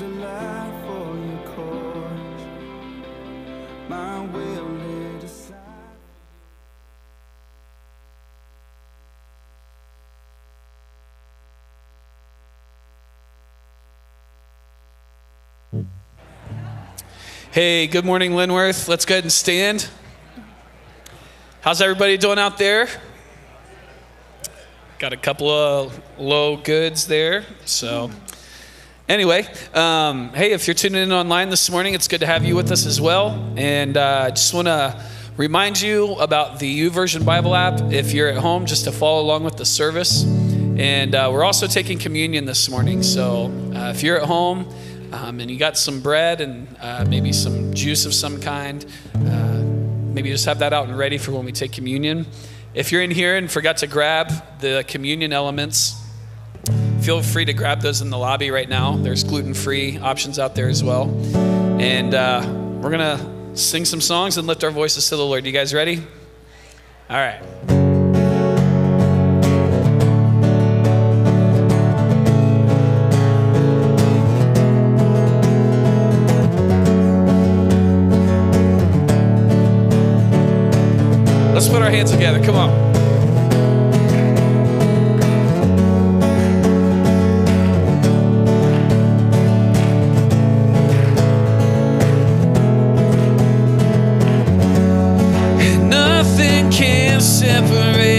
For your cause. My will aside. Hey, good morning, Linworth. Let's go ahead and stand. How's everybody doing out there? Got a couple of low goods there. So, anyway, um, hey, if you're tuning in online this morning, it's good to have you with us as well. And uh, I just want to remind you about the YouVersion Bible app if you're at home, just to follow along with the service. And uh, we're also taking communion this morning. So, uh, if you're at home, um, and you got some bread and uh, maybe some juice of some kind, uh, maybe just have that out and ready for when we take communion. If you're in here and forgot to grab the communion elements, feel free to grab those in the lobby right now. There's gluten free options out there as well. And uh, we're going to sing some songs and lift our voices to the Lord. You guys ready? All right. Let's put our hands together. Come on. Separate,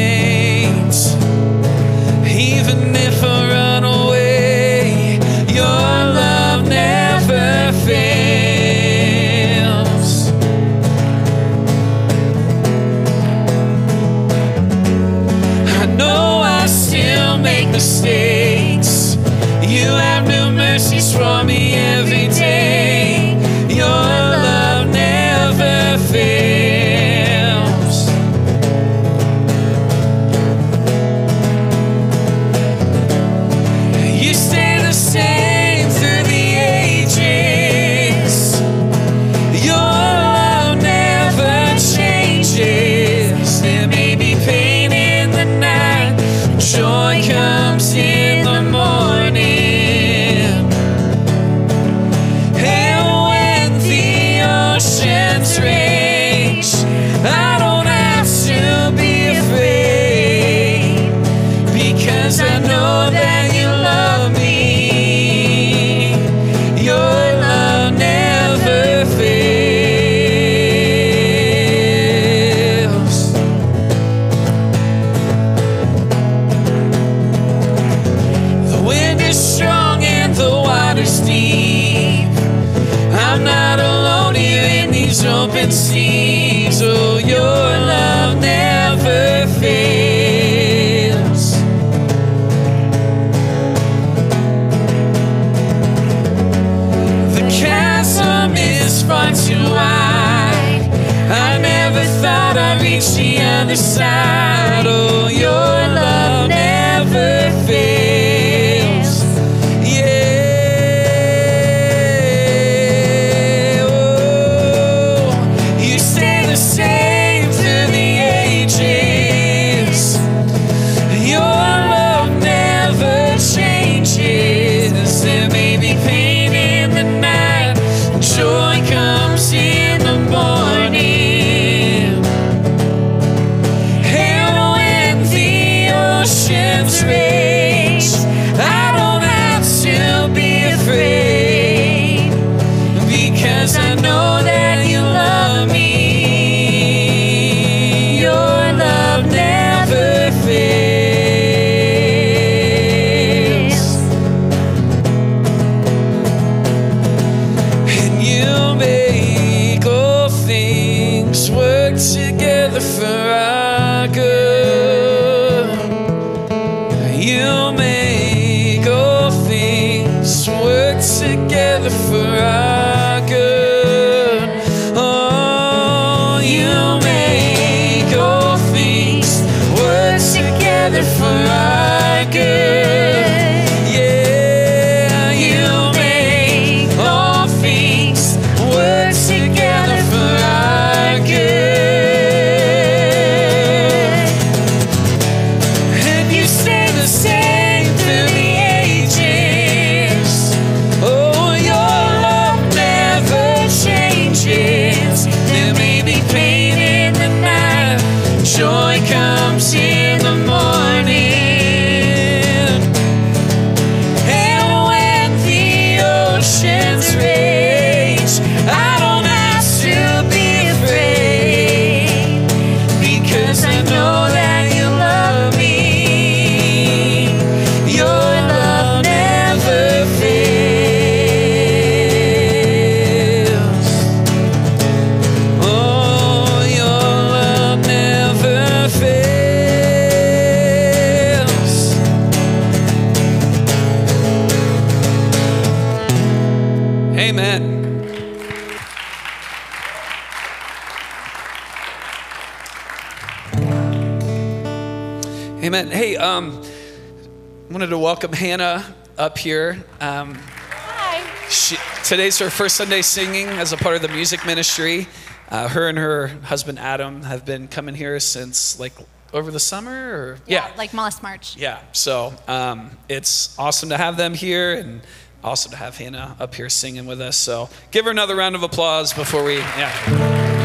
welcome Hannah up here. Um, Hi. She, today's her first Sunday singing as a part of the music ministry. Uh, her and her husband Adam have been coming here since like over the summer or yeah, yeah. like last March. Yeah. So um, it's awesome to have them here and awesome to have Hannah up here singing with us. So give her another round of applause before we yeah.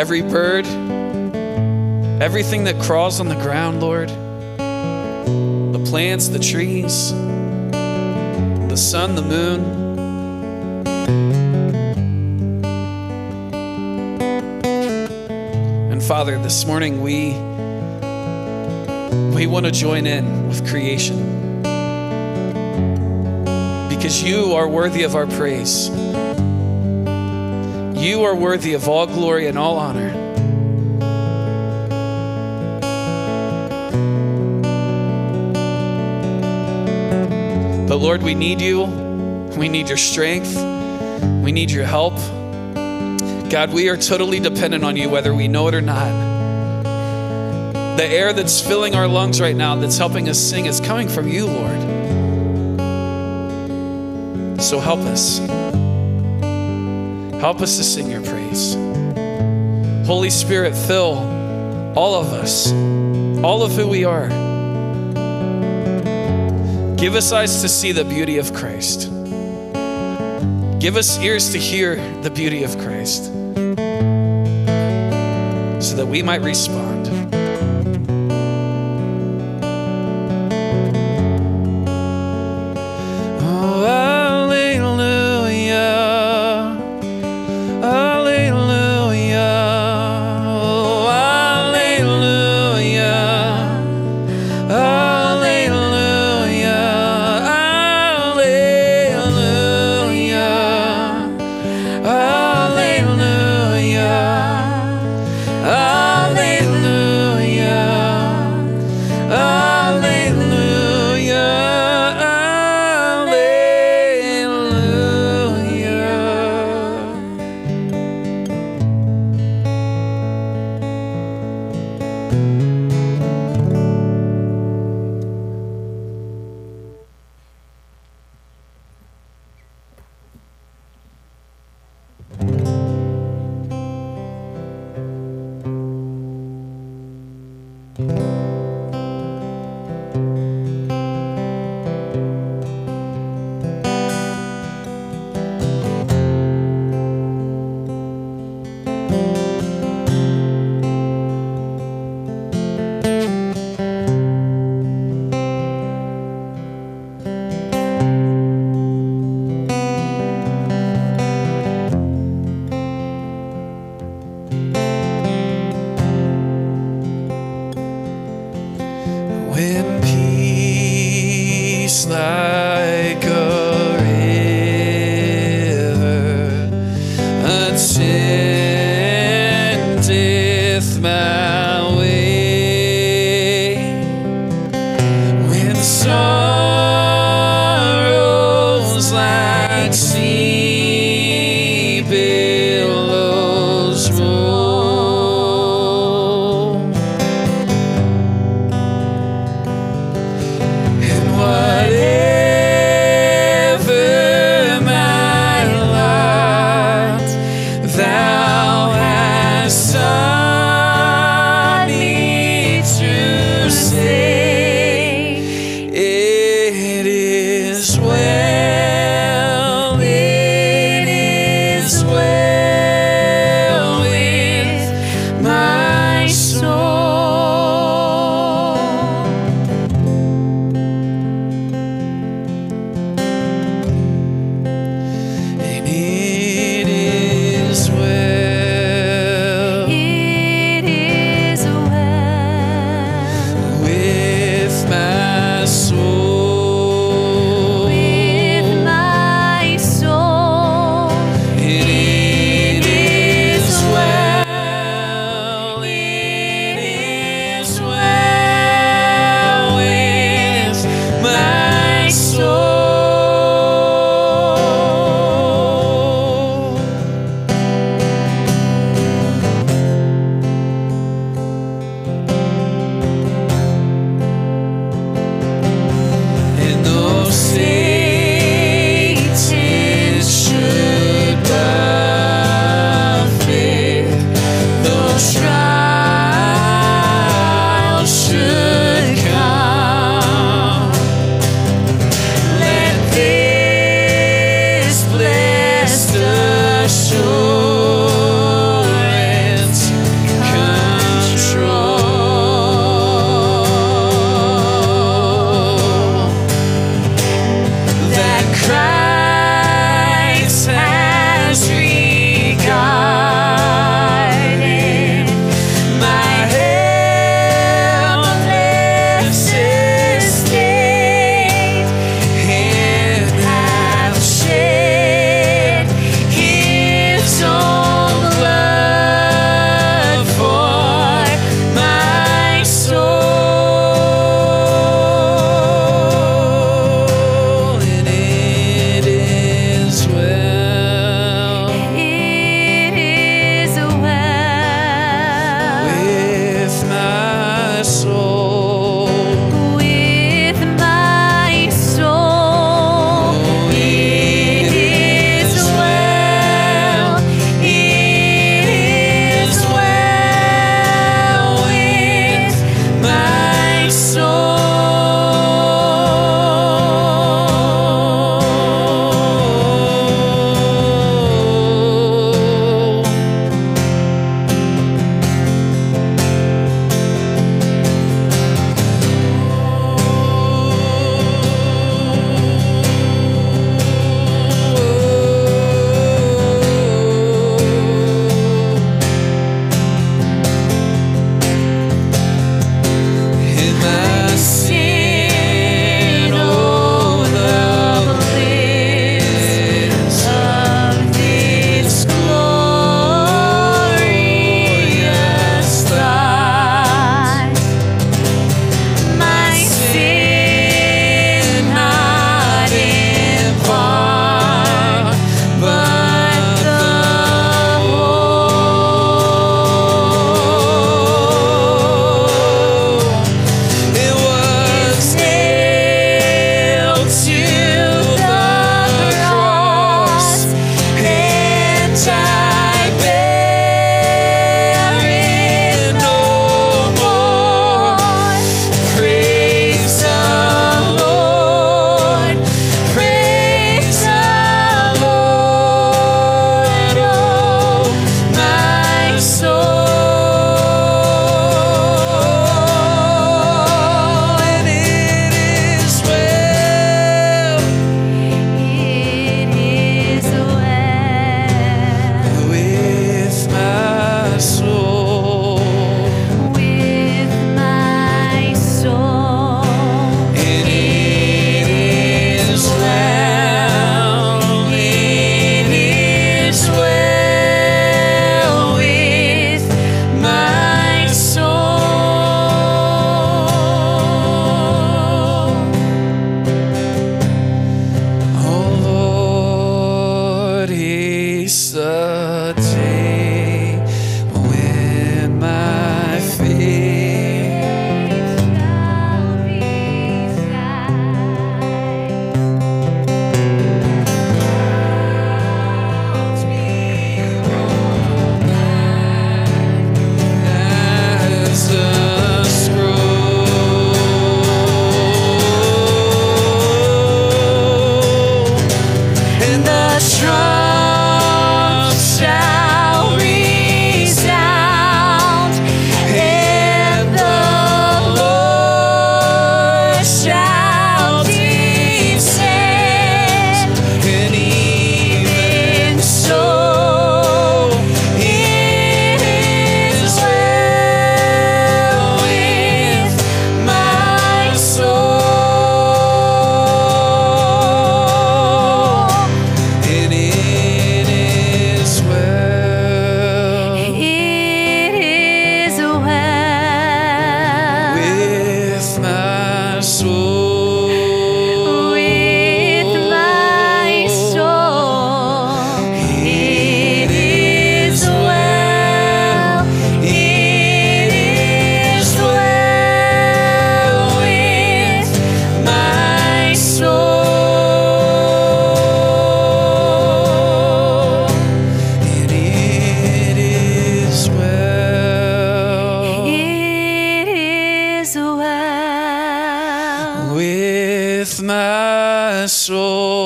Every bird, everything that crawls on the ground, Lord, the plants, the trees, the sun, the moon, And Father, this morning we we want to join in with creation. Because you are worthy of our praise. You are worthy of all glory and all honor. But Lord, we need you. We need your strength. We need your help. God, we are totally dependent on you, whether we know it or not. The air that's filling our lungs right now, that's helping us sing, is coming from you, Lord. So help us. Help us to sing your praise. Holy Spirit, fill all of us, all of who we are. Give us eyes to see the beauty of Christ. Give us ears to hear the beauty of Christ so that we might respond.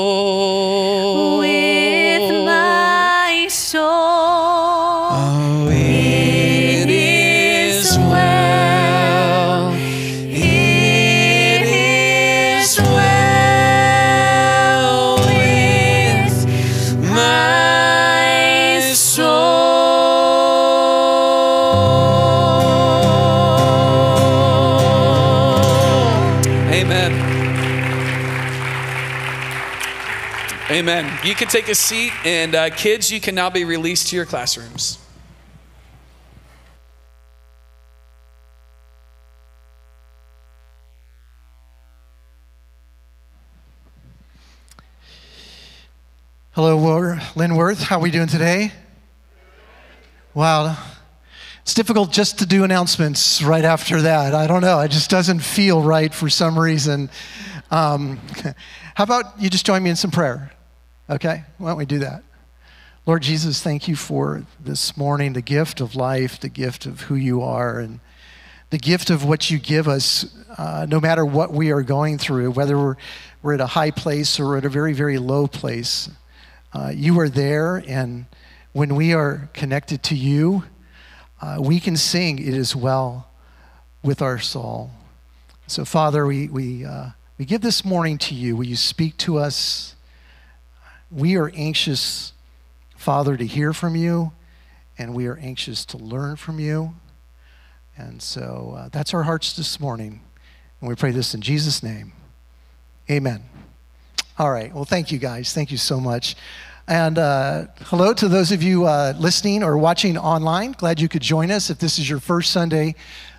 Soul. You can take a seat, and uh, kids, you can now be released to your classrooms. Hello, War- Linworth. How are we doing today? Wow. It's difficult just to do announcements right after that. I don't know. It just doesn't feel right for some reason. Um, how about you just join me in some prayer? Okay? Why don't we do that? Lord Jesus, thank you for this morning, the gift of life, the gift of who you are, and the gift of what you give us, uh, no matter what we are going through, whether we're, we're at a high place or at a very, very low place. Uh, you are there, and when we are connected to you, uh, we can sing It Is Well with our soul. So, Father, we, we, uh, we give this morning to you. Will you speak to us? We are anxious, Father, to hear from you, and we are anxious to learn from you. And so uh, that's our hearts this morning. And we pray this in Jesus' name. Amen. All right. Well, thank you guys. Thank you so much. And uh, hello to those of you uh, listening or watching online. Glad you could join us if this is your first Sunday.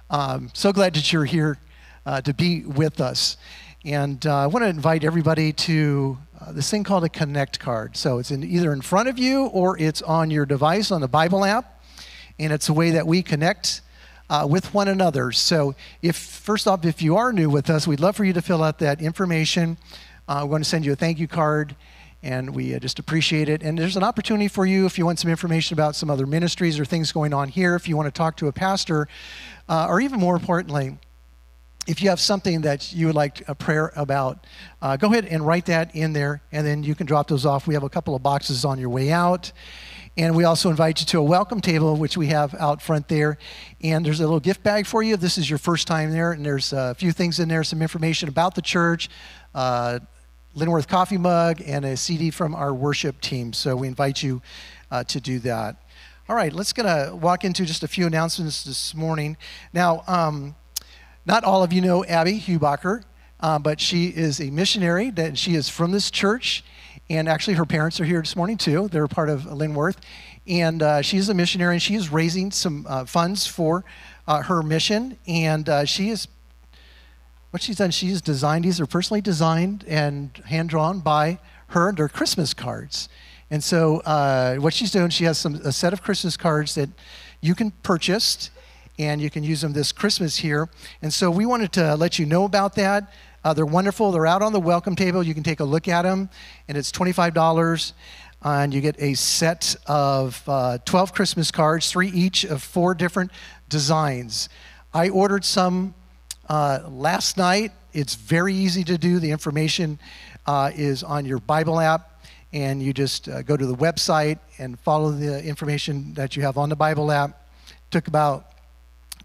Um, so glad that you're here uh, to be with us. And uh, I want to invite everybody to uh, this thing called a Connect card. So it's in, either in front of you or it's on your device on the Bible app. And it's a way that we connect uh, with one another. So, if first off, if you are new with us, we'd love for you to fill out that information. Uh, we're going to send you a thank you card, and we uh, just appreciate it. And there's an opportunity for you if you want some information about some other ministries or things going on here, if you want to talk to a pastor, uh, or even more importantly, if you have something that you would like a prayer about, uh, go ahead and write that in there, and then you can drop those off. We have a couple of boxes on your way out. And we also invite you to a welcome table, which we have out front there. And there's a little gift bag for you this is your first time there. And there's a few things in there, some information about the church, uh, Linworth coffee mug, and a CD from our worship team. So we invite you uh, to do that. All right, let's gonna walk into just a few announcements this morning. Now, um, not all of you know Abby Hubacher, uh, but she is a missionary. That she is from this church, and actually her parents are here this morning too. They're part of Linworth, and uh, she's a missionary, and she is raising some uh, funds for uh, her mission. And uh, she is what she's done. She's designed these are personally designed and hand drawn by her. They're Christmas cards. And so uh, what she's doing, she has some a set of Christmas cards that you can purchase and you can use them this Christmas here. And so we wanted to let you know about that. Uh, they're wonderful. They're out on the welcome table. You can take a look at them, and it's $25. And you get a set of uh, 12 Christmas cards, three each of four different designs. I ordered some uh, last night. It's very easy to do. The information uh, is on your Bible app, and you just uh, go to the website and follow the information that you have on the Bible app. Took about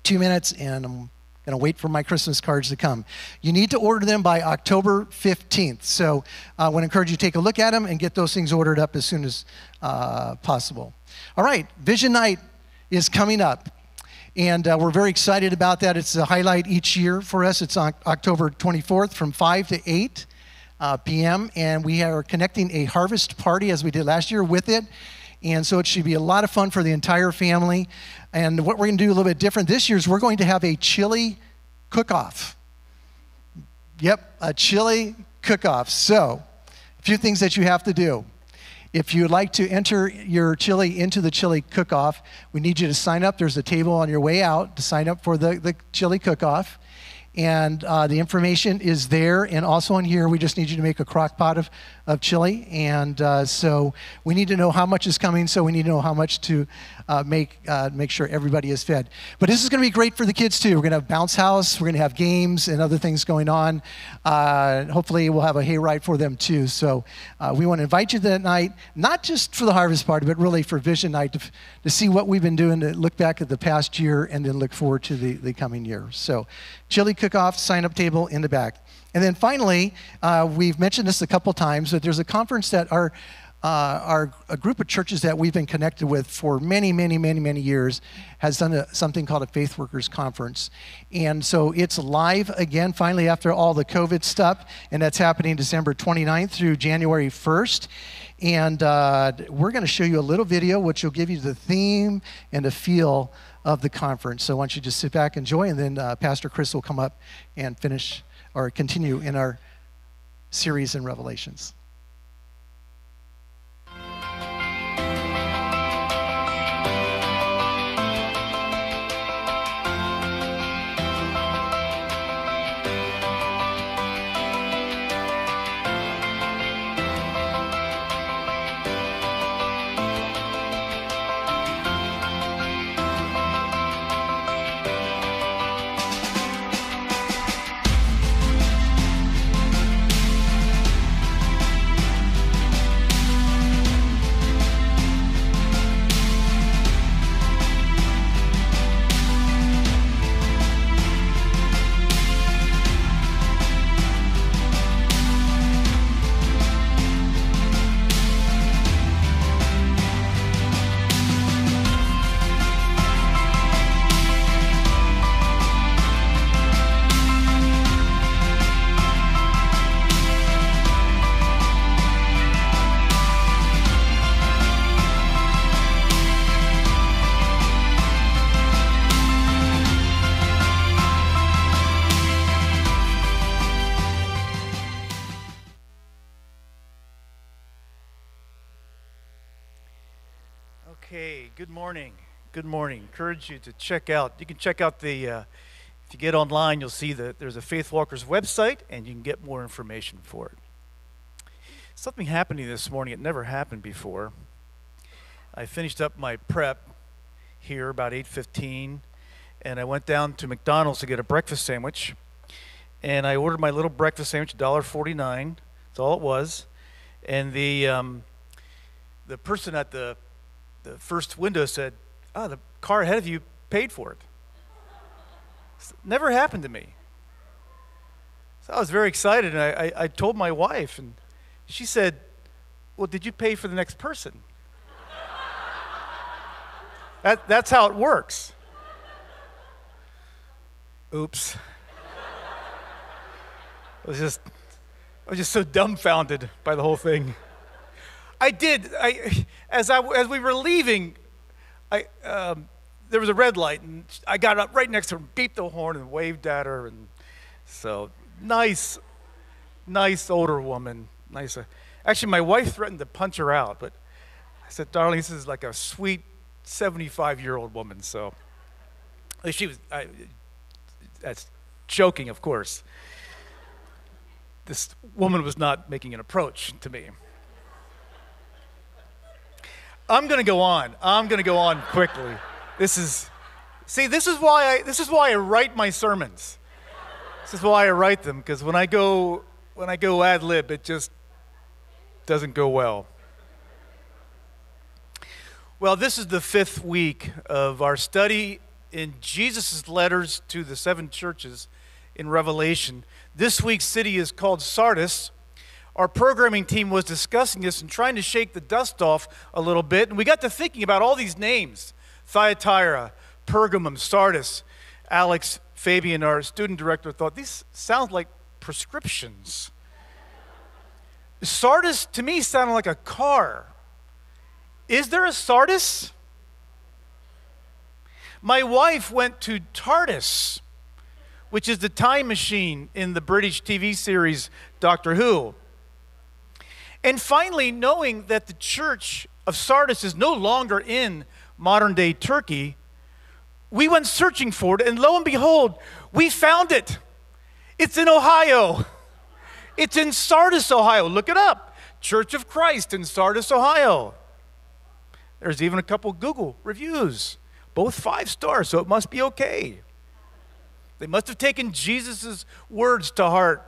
two minutes, and I'm going to wait for my Christmas cards to come. You need to order them by October 15th. So uh, I to encourage you to take a look at them and get those things ordered up as soon as uh, possible. All right, Vision Night is coming up. And uh, we're very excited about that. It's a highlight each year for us. It's on October 24th from 5 to 8 uh, p.m. And we are connecting a harvest party as we did last year with it. And so it should be a lot of fun for the entire family. And what we're going to do a little bit different this year is we're going to have a chili cook off. Yep, a chili cook off. So, a few things that you have to do. If you'd like to enter your chili into the chili cook off, we need you to sign up. There's a table on your way out to sign up for the, the chili cook off. And uh, the information is there and also in here. We just need you to make a crock pot of, of chili. And uh, so we need to know how much is coming, so we need to know how much to uh, make, uh, make sure everybody is fed. But this is going to be great for the kids too. We're going to have bounce house, we're going to have games and other things going on. Uh, hopefully, we'll have a hayride for them too. So uh, we want to invite you that night, not just for the harvest party, but really for Vision Night to, to see what we've been doing, to look back at the past year, and then look forward to the, the coming year. So, chili cook-off, sign-up table in the back. And then finally, uh, we've mentioned this a couple times, but there's a conference that our uh, our a group of churches that we've been connected with for many, many, many, many years has done a, something called a Faith Workers Conference, and so it's live again finally after all the COVID stuff, and that's happening December 29th through January 1st. And uh, we're going to show you a little video which will give you the theme and the feel of the conference. So why don't you just sit back, and enjoy, and then uh, Pastor Chris will come up and finish or continue in our series in Revelations. Morning. Encourage you to check out. You can check out the, uh, if you get online, you'll see that there's a Faith Walkers website and you can get more information for it. Something happened to me this morning. It never happened before. I finished up my prep here about 8:15 and I went down to McDonald's to get a breakfast sandwich. And I ordered my little breakfast sandwich, $1.49. That's all it was. And the um, the person at the the first window said, "Ah, oh, the car ahead of you paid for it." Never happened to me. So I was very excited, and I, I, I, told my wife, and she said, "Well, did you pay for the next person?" that, that's how it works. Oops. I was just, I was just so dumbfounded by the whole thing. I did. I, as, I, as we were leaving, I, um, there was a red light, and I got up right next to her, beeped the horn, and waved at her. And so, nice, nice older woman. Nice. Uh, actually, my wife threatened to punch her out, but I said, "Darling, this is like a sweet 75-year-old woman." So, she was. I, that's joking, of course. This woman was not making an approach to me. I'm going to go on. I'm going to go on quickly. This is See, this is why I this is why I write my sermons. This is why I write them because when I go when I go ad lib it just doesn't go well. Well, this is the fifth week of our study in Jesus' letters to the seven churches in Revelation. This week's city is called Sardis our programming team was discussing this and trying to shake the dust off a little bit. And we got to thinking about all these names Thyatira, Pergamum, Sardis. Alex Fabian, our student director, thought these sound like prescriptions. Sardis to me sounded like a car. Is there a Sardis? My wife went to TARDIS, which is the time machine in the British TV series Doctor Who. And finally, knowing that the church of Sardis is no longer in modern day Turkey, we went searching for it, and lo and behold, we found it. It's in Ohio. It's in Sardis, Ohio. Look it up. Church of Christ in Sardis, Ohio. There's even a couple Google reviews, both five stars, so it must be okay. They must have taken Jesus' words to heart.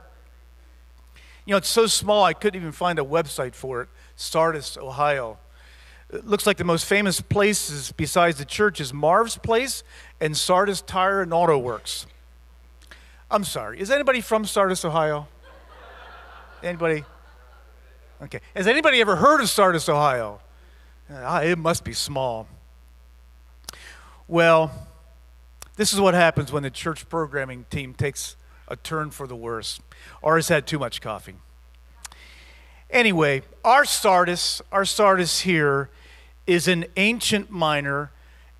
You know, it's so small I couldn't even find a website for it. Sardis, Ohio. It looks like the most famous places besides the church is Marv's Place and Sardis Tire and Auto Works. I'm sorry. Is anybody from Sardis, Ohio? Anybody? Okay. Has anybody ever heard of Sardis, Ohio? Ah, it must be small. Well, this is what happens when the church programming team takes a turn for the worse or has had too much coffee. Anyway, our Sardis, our Sardis here is an Asia Minor,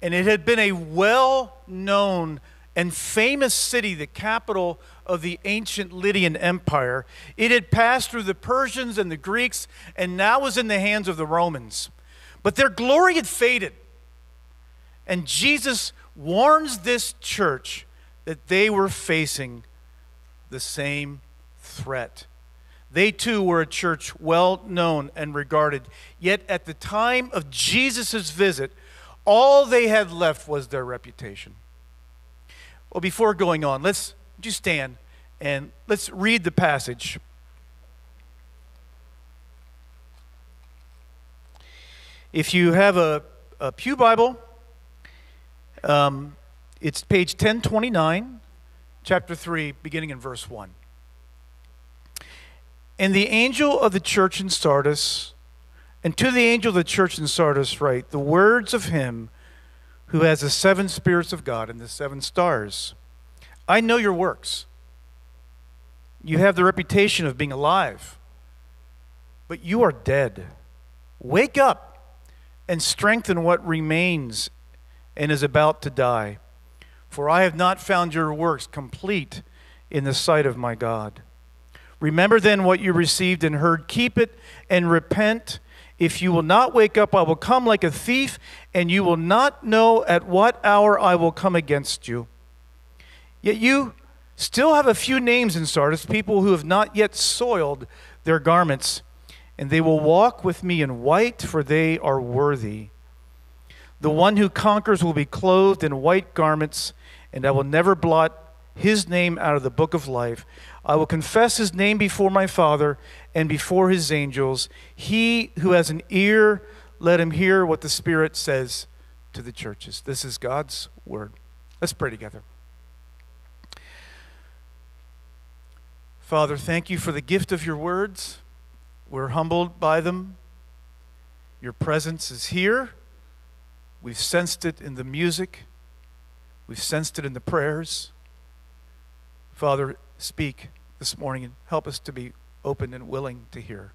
and it had been a well known and famous city, the capital of the ancient Lydian Empire. It had passed through the Persians and the Greeks and now was in the hands of the Romans. But their glory had faded. And Jesus warns this church that they were facing the same threat. They too were a church well known and regarded. Yet at the time of Jesus' visit, all they had left was their reputation. Well, before going on, let's just stand and let's read the passage. If you have a, a Pew Bible, um, it's page 1029, chapter 3, beginning in verse 1. And the angel of the church in Sardis, and to the angel of the church in Sardis, write the words of him who has the seven spirits of God and the seven stars. I know your works. You have the reputation of being alive, but you are dead. Wake up and strengthen what remains and is about to die. For I have not found your works complete in the sight of my God. Remember then what you received and heard, keep it and repent. If you will not wake up, I will come like a thief, and you will not know at what hour I will come against you. Yet you still have a few names in Sardis, people who have not yet soiled their garments, and they will walk with me in white, for they are worthy. The one who conquers will be clothed in white garments, and I will never blot his name out of the book of life. I will confess his name before my Father and before his angels. He who has an ear, let him hear what the Spirit says to the churches. This is God's word. Let's pray together. Father, thank you for the gift of your words. We're humbled by them. Your presence is here. We've sensed it in the music, we've sensed it in the prayers. Father, speak this morning and help us to be open and willing to hear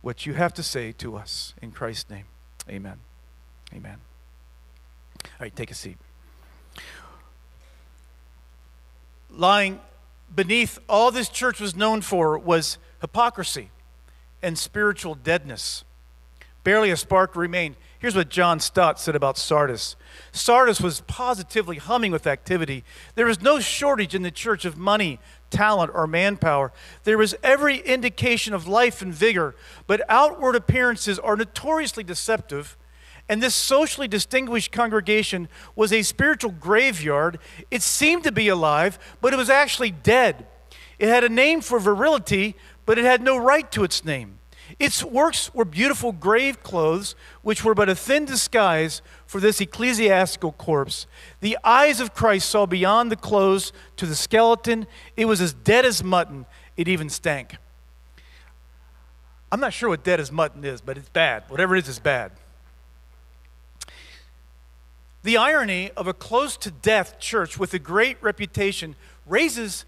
what you have to say to us. In Christ's name, amen. Amen. All right, take a seat. Lying beneath all this church was known for was hypocrisy and spiritual deadness. Barely a spark remained. Here's what John Stott said about Sardis Sardis was positively humming with activity. There was no shortage in the church of money, talent, or manpower. There was every indication of life and vigor, but outward appearances are notoriously deceptive. And this socially distinguished congregation was a spiritual graveyard. It seemed to be alive, but it was actually dead. It had a name for virility, but it had no right to its name. Its works were beautiful grave clothes, which were but a thin disguise for this ecclesiastical corpse. The eyes of Christ saw beyond the clothes to the skeleton. It was as dead as mutton, it even stank. I'm not sure what dead as mutton is, but it's bad. Whatever it is, it's bad. The irony of a close to death church with a great reputation raises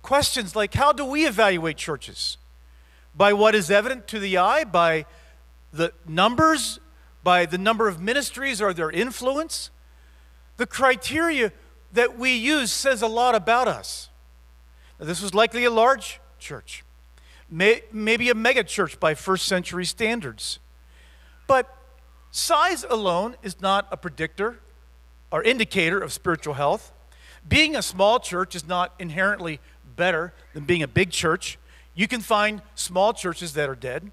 questions like how do we evaluate churches? By what is evident to the eye, by the numbers, by the number of ministries or their influence. The criteria that we use says a lot about us. Now, this was likely a large church, may, maybe a mega church by first century standards. But size alone is not a predictor or indicator of spiritual health. Being a small church is not inherently better than being a big church. You can find small churches that are dead.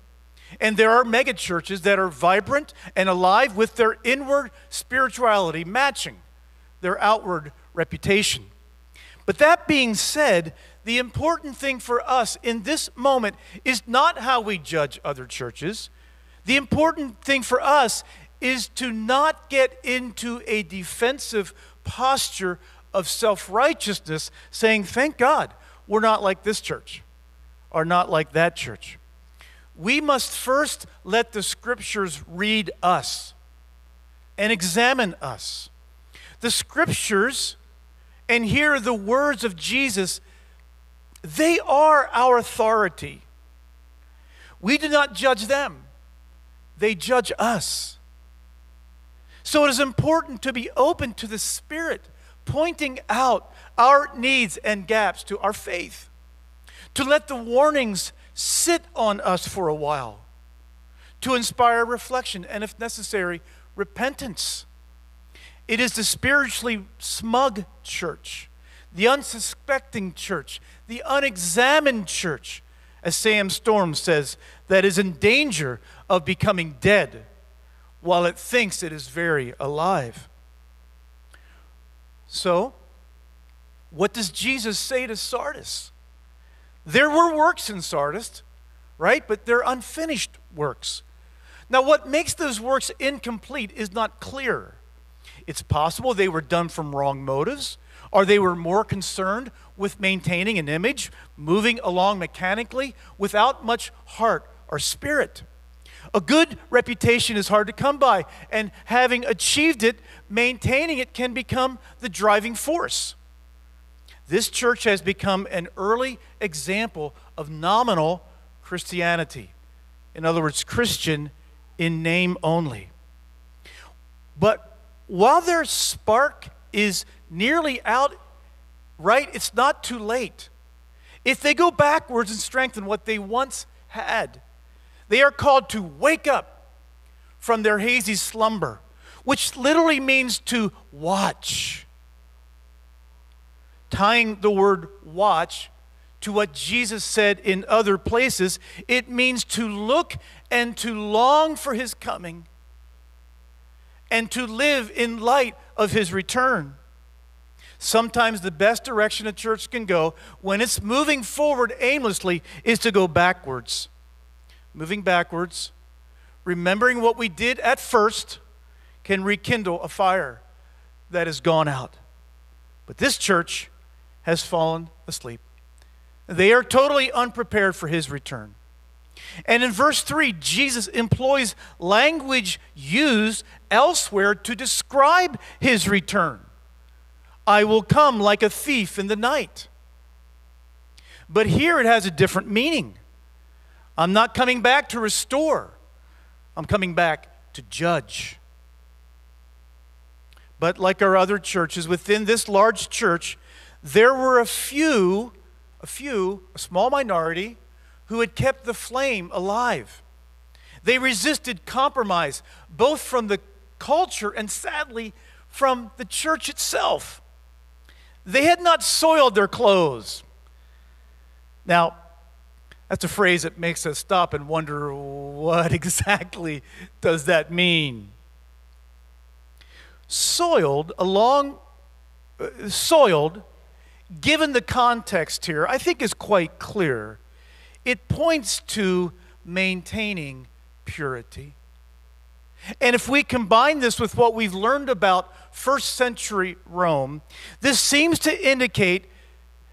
And there are mega churches that are vibrant and alive with their inward spirituality matching their outward reputation. But that being said, the important thing for us in this moment is not how we judge other churches. The important thing for us is to not get into a defensive posture of self righteousness, saying, Thank God we're not like this church or not like that church. We must first let the scriptures read us and examine us. The scriptures and hear the words of Jesus, they are our authority. We do not judge them, they judge us. So it is important to be open to the Spirit, pointing out our needs and gaps to our faith, to let the warnings sit on us for a while, to inspire reflection and, if necessary, repentance. It is the spiritually smug church, the unsuspecting church, the unexamined church, as Sam Storm says, that is in danger of becoming dead while it thinks it is very alive. So, what does Jesus say to Sardis? There were works in Sardis, right? But they're unfinished works. Now, what makes those works incomplete is not clear. It's possible they were done from wrong motives, or they were more concerned with maintaining an image, moving along mechanically without much heart or spirit. A good reputation is hard to come by, and having achieved it, maintaining it can become the driving force. This church has become an early example of nominal Christianity. In other words, Christian in name only. But while their spark is nearly out, right, it's not too late. If they go backwards and strengthen what they once had, they are called to wake up from their hazy slumber, which literally means to watch. Tying the word watch to what Jesus said in other places, it means to look and to long for his coming and to live in light of his return. Sometimes the best direction a church can go when it's moving forward aimlessly is to go backwards moving backwards, remembering what we did at first, can rekindle a fire that has gone out. But this church has fallen asleep. They are totally unprepared for his return. And in verse 3, Jesus employs language used elsewhere to describe his return. I will come like a thief in the night. But here it has a different meaning. I'm not coming back to restore, I'm coming back to judge. But like our other churches, within this large church, there were a few, a few, a small minority, who had kept the flame alive. They resisted compromise, both from the culture and sadly from the church itself. They had not soiled their clothes. Now, that's a phrase that makes us stop and wonder what exactly does that mean? Soiled along uh, soiled given the context here I think is quite clear. It points to maintaining purity. And if we combine this with what we've learned about first century Rome, this seems to indicate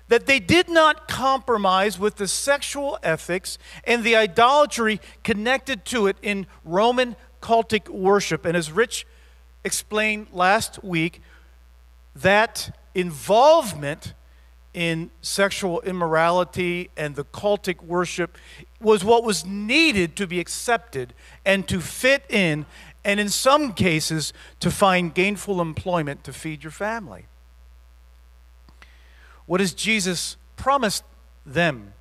that they did not compromise with the sexual ethics and the idolatry connected to it in Roman cultic worship. And as Rich explained last week, that involvement in sexual immorality and the cultic worship was what was needed to be accepted and to fit in, and in some cases, to find gainful employment to feed your family. What has Jesus promised them?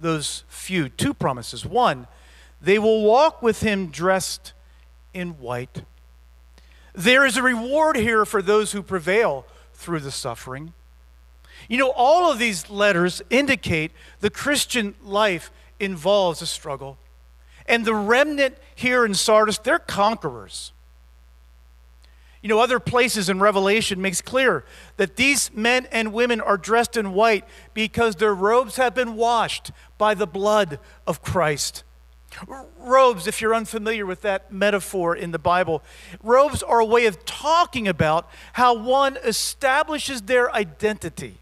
Those few, two promises. One, they will walk with him dressed in white. There is a reward here for those who prevail through the suffering. You know, all of these letters indicate the Christian life involves a struggle. And the remnant here in Sardis, they're conquerors. You know, other places in Revelation makes clear that these men and women are dressed in white because their robes have been washed by the blood of Christ. Robes, if you're unfamiliar with that metaphor in the Bible, robes are a way of talking about how one establishes their identity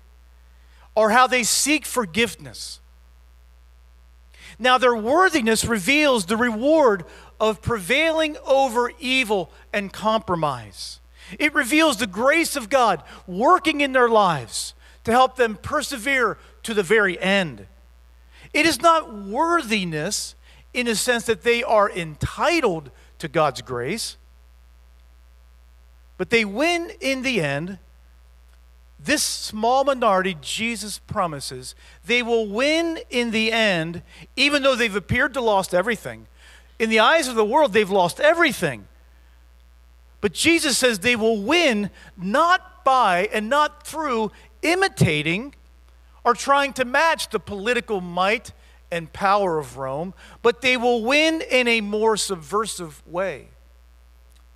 or how they seek forgiveness. Now, their worthiness reveals the reward of prevailing over evil and compromise. It reveals the grace of God working in their lives to help them persevere to the very end. It is not worthiness in a sense that they are entitled to God's grace, but they win in the end. This small minority, Jesus promises, they will win in the end, even though they've appeared to lost everything. In the eyes of the world, they've lost everything. But Jesus says they will win not by and not through imitating or trying to match the political might and power of Rome, but they will win in a more subversive way.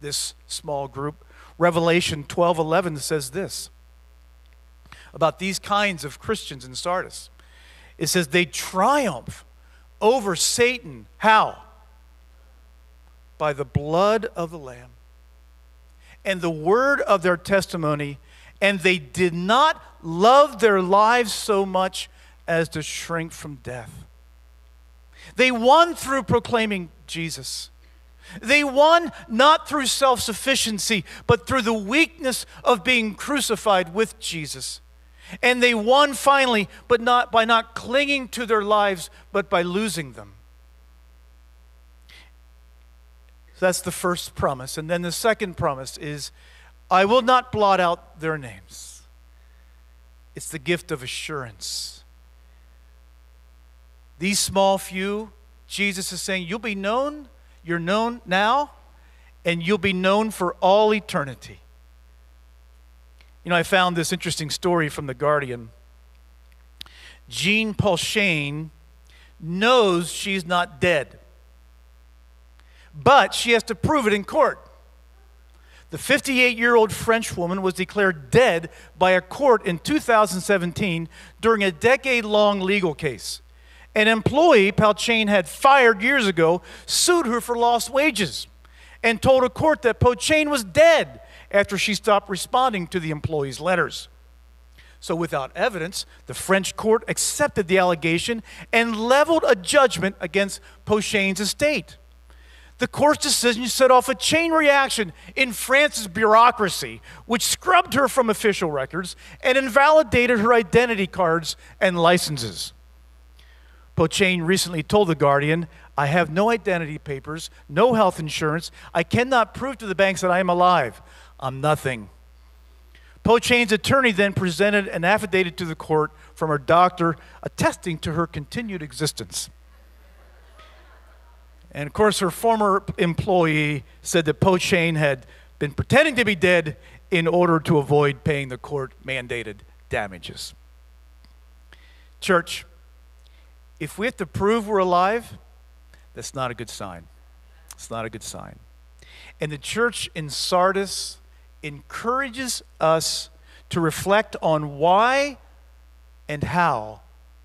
This small group, Revelation 12:11 says this about these kinds of Christians in Sardis. It says they triumph over Satan. How? By the blood of the Lamb and the word of their testimony, and they did not love their lives so much as to shrink from death. They won through proclaiming Jesus. They won not through self sufficiency, but through the weakness of being crucified with Jesus. And they won finally, but not by not clinging to their lives, but by losing them. So that's the first promise. And then the second promise is I will not blot out their names. It's the gift of assurance. These small few, Jesus is saying, You'll be known, you're known now, and you'll be known for all eternity. You know, I found this interesting story from The Guardian. Jeanne Pouchain knows she's not dead, but she has to prove it in court. The 58 year old French woman was declared dead by a court in 2017 during a decade long legal case. An employee Pouchain had fired years ago sued her for lost wages and told a court that Pouchain was dead after she stopped responding to the employee's letters. So, without evidence, the French court accepted the allegation and leveled a judgment against Pouchain's estate. The court's decision set off a chain reaction in France's bureaucracy, which scrubbed her from official records and invalidated her identity cards and licenses. Pouchain recently told The Guardian, I have no identity papers, no health insurance. I cannot prove to the banks that I am alive. I'm nothing. Pouchain's attorney then presented an affidavit to the court from her doctor attesting to her continued existence. And of course, her former employee said that Pouchain had been pretending to be dead in order to avoid paying the court mandated damages. Church, if we have to prove we're alive, that's not a good sign. It's not a good sign. And the church in Sardis encourages us to reflect on why and how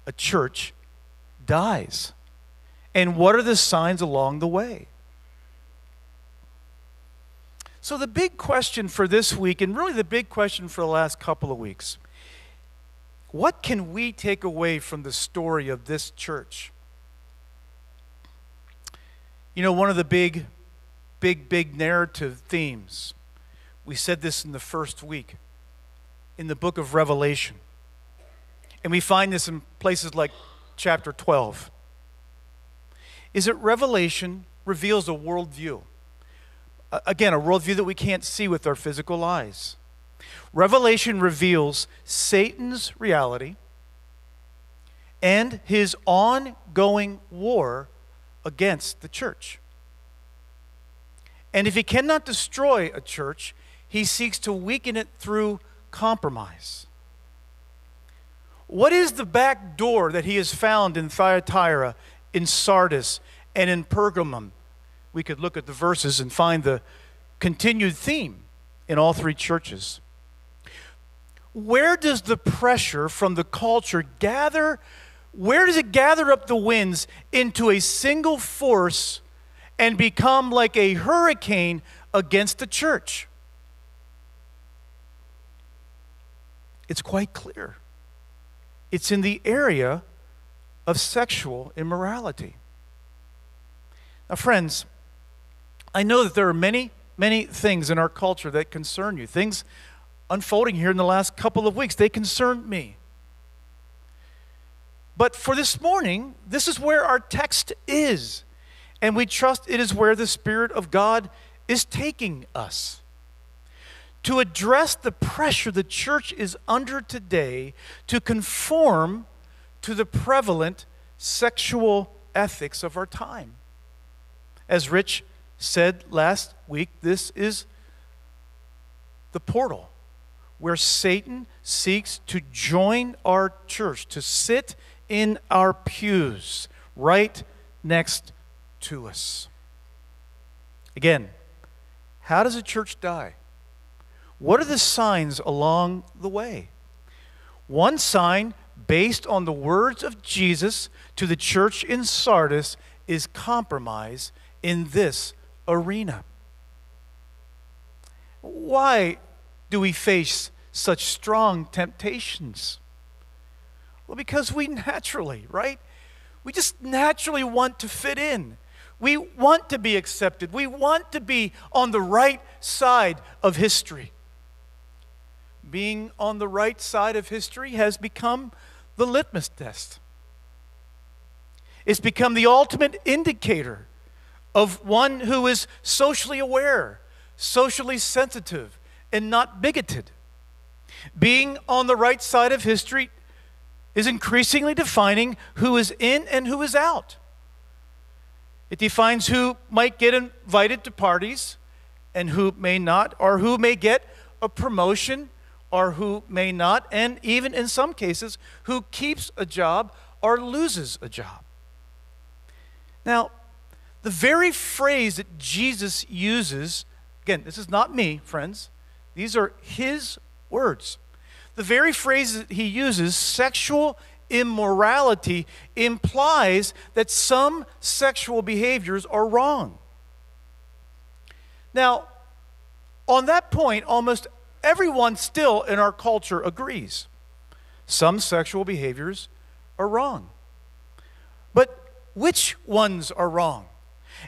a church dies and what are the signs along the way. So, the big question for this week, and really the big question for the last couple of weeks, what can we take away from the story of this church? You know, one of the big, big, big narrative themes, we said this in the first week, in the book of Revelation. And we find this in places like chapter 12. Is that Revelation reveals a worldview. Again, a worldview that we can't see with our physical eyes. Revelation reveals Satan's reality and his ongoing war against the church. And if he cannot destroy a church, he seeks to weaken it through compromise. What is the back door that he has found in Thyatira, in Sardis, and in Pergamum? We could look at the verses and find the continued theme in all three churches. Where does the pressure from the culture gather? Where does it gather up the winds into a single force and become like a hurricane against the church? It's quite clear. It's in the area of sexual immorality. Now, friends, I know that there are many, many things in our culture that concern you, things unfolding here in the last couple of weeks. They concern me. But for this morning, this is where our text is. And we trust it is where the Spirit of God is taking us to address the pressure the church is under today to conform to the prevalent sexual ethics of our time. As Rich said last week, this is the portal where Satan seeks to join our church, to sit in our pews right next to us. Again, how does a church die? What are the signs along the way? One sign, based on the words of Jesus to the church in Sardis, is compromise in this arena. Why do we face such strong temptations? Well, because we naturally, right? We just naturally want to fit in. We want to be accepted. We want to be on the right side of history being on the right side of history has become the litmus test. It's become the ultimate indicator of one who is socially aware, socially sensitive, and not bigoted. Being on the right side of history is increasingly defining who is in and who is out. It defines who might get invited to parties and who may not, or who may get a promotion or who may not, and even in some cases, who keeps a job or loses a job. Now, the very phrase that Jesus uses, again, this is not me, friends, these are his words. The very phrase that he uses, sexual immorality, implies that some sexual behaviors are wrong. Now, on that point, almost everyone still in our culture agrees. Some sexual behaviors are wrong. But which ones are wrong?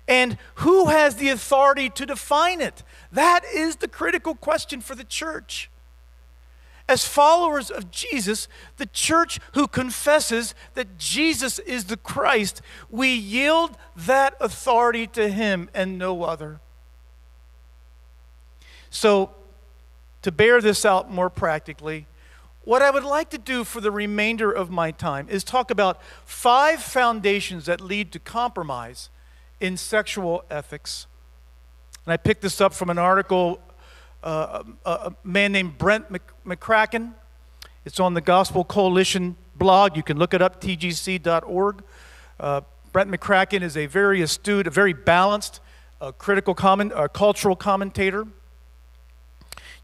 And who has the authority to define it? That is the critical question for the church. As followers of Jesus, the church who confesses that Jesus is the Christ, we yield that authority to Him and no other. So, to bear this out more practically, what I would like to do for the remainder of my time is talk about five foundations that lead to compromise in sexual ethics. And I picked this up from an article, uh, a, man named Brett McCracken. It's on the Gospel Coalition blog. You can look it up, tgc.org. Uh, Brett McCracken is a very astute, a very balanced, uh, critical comment, cultural commentator.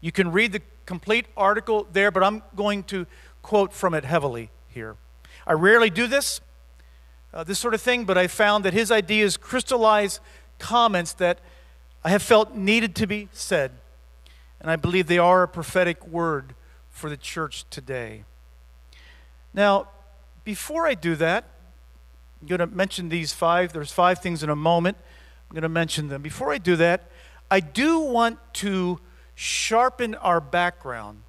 You can read the complete article there, but I'm going to quote from it heavily here. I rarely do this, uh, this sort of thing, but I found that his ideas crystallize comments that I have felt needed to be said, and I believe they are a prophetic word for the church today. Now, before I do that, I'm going to mention these five. There's five things in a moment. I'm going to mention them. Before I do that, I do want to sharpen our background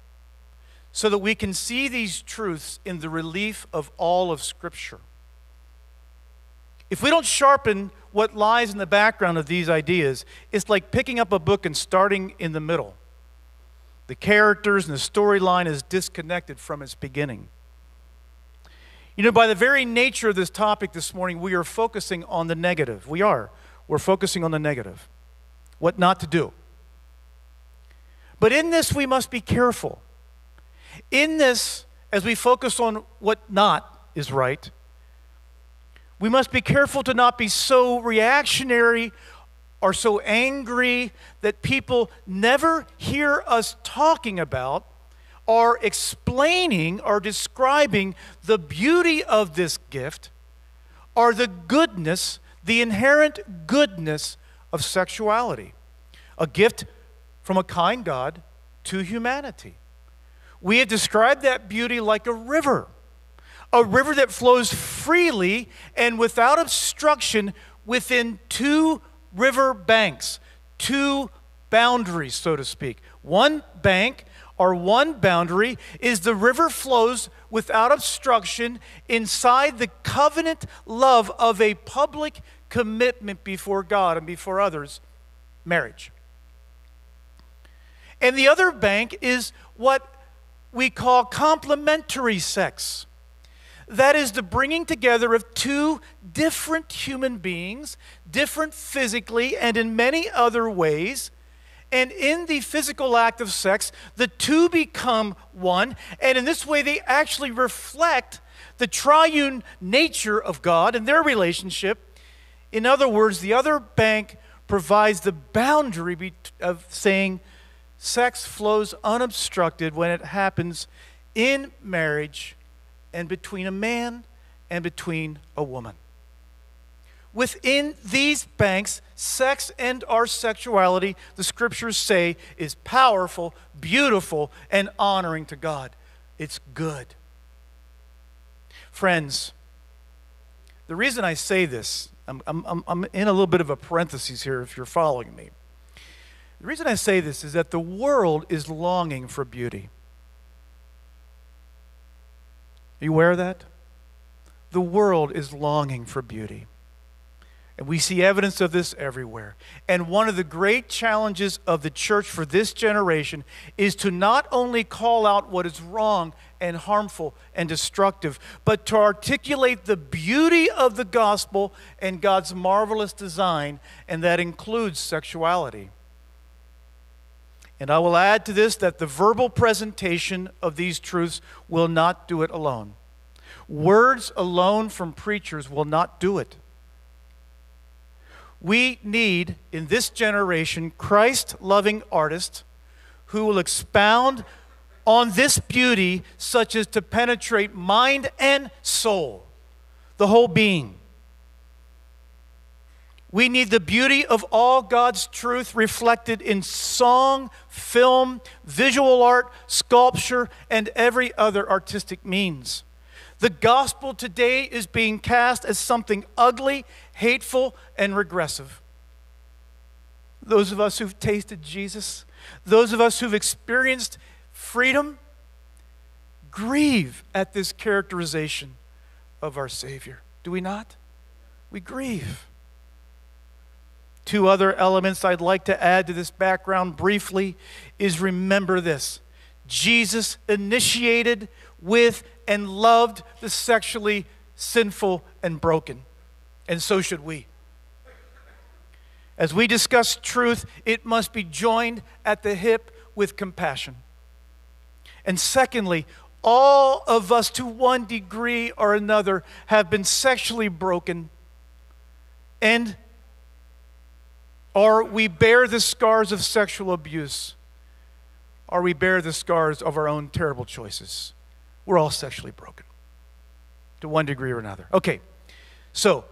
so that we can see these truths in the relief of all of Scripture. If we don't sharpen what lies in the background of these ideas, it's like picking up a book and starting in the middle. The characters and the storyline is disconnected from its beginning. You know, by the very nature of this topic this morning, we are focusing on the negative. We are. We're focusing on the negative. What not to do. But in this, we must be careful. In this, as we focus on what not is right, we must be careful to not be so reactionary or so angry that people never hear us talking about or explaining or describing the beauty of this gift or the goodness, the inherent goodness of sexuality. A gift from a kind God to humanity. We have described that beauty like a river, a river that flows freely and without obstruction within two river banks, two boundaries, so to speak. One bank or one boundary is the river flows without obstruction inside the covenant love of a public commitment before God and before others marriage. And the other bank is what we call complementary sex. That is the bringing together of two different human beings, different physically and in many other ways. And in the physical act of sex, the two become one. And in this way, they actually reflect the triune nature of God and their relationship. In other words, the other bank provides the boundary of saying sex flows unobstructed when it happens in marriage and between a man and between a woman. Within these banks, sex and our sexuality, the scriptures say, is powerful, beautiful, and honoring to God. It's good. Friends, the reason I say this, I'm, I'm, I'm in a little bit of a parenthesis here if you're following me. The reason I say this is that the world is longing for beauty. Are you aware of that? The world is longing for beauty. And we see evidence of this everywhere. And one of the great challenges of the church for this generation is to not only call out what is wrong and harmful and destructive, but to articulate the beauty of the gospel and God's marvelous design, and that includes sexuality. And I will add to this that the verbal presentation of these truths will not do it alone. Words alone from preachers will not do it. We need, in this generation, Christ loving artists who will expound on this beauty such as to penetrate mind and soul, the whole being. We need the beauty of all God's truth reflected in song, film, visual art, sculpture, and every other artistic means. The gospel today is being cast as something ugly, hateful, and regressive. Those of us who've tasted Jesus, those of us who've experienced freedom, grieve at this characterization of our Savior. Do we not? We grieve. Two other elements I'd like to add to this background briefly is remember this Jesus initiated with and loved the sexually sinful and broken, and so should we. As we discuss truth, it must be joined at the hip with compassion. And secondly, all of us, to one degree or another, have been sexually broken and or we bear the scars of sexual abuse, or we bear the scars of our own terrible choices. We're all sexually broken to one degree or another. Okay, so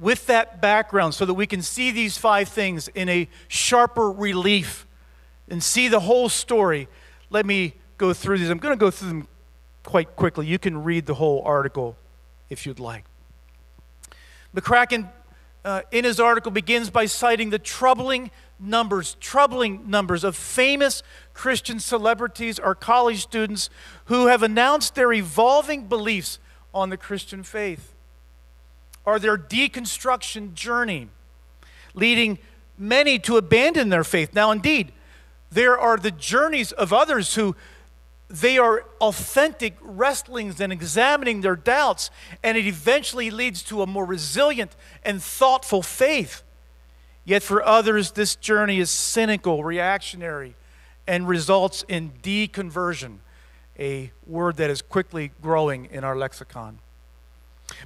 with that background, so that we can see these five things in a sharper relief and see the whole story, let me go through these. I'm going to go through them quite quickly. You can read the whole article if you'd like. McCracken uh, in his article begins by citing the troubling numbers, troubling numbers of famous Christian celebrities or college students who have announced their evolving beliefs on the Christian faith or their deconstruction journey, leading many to abandon their faith. Now, indeed, there are the journeys of others who they are authentic wrestlings and examining their doubts, and it eventually leads to a more resilient and thoughtful faith. Yet for others, this journey is cynical, reactionary, and results in deconversion a word that is quickly growing in our lexicon.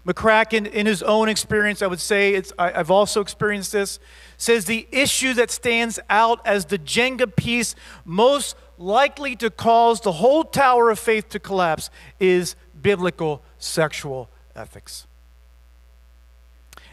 McCracken, in his own experience, I would say, it's, I, I've also experienced this, says the issue that stands out as the Jenga piece most likely to cause the whole tower of faith to collapse is biblical sexual ethics.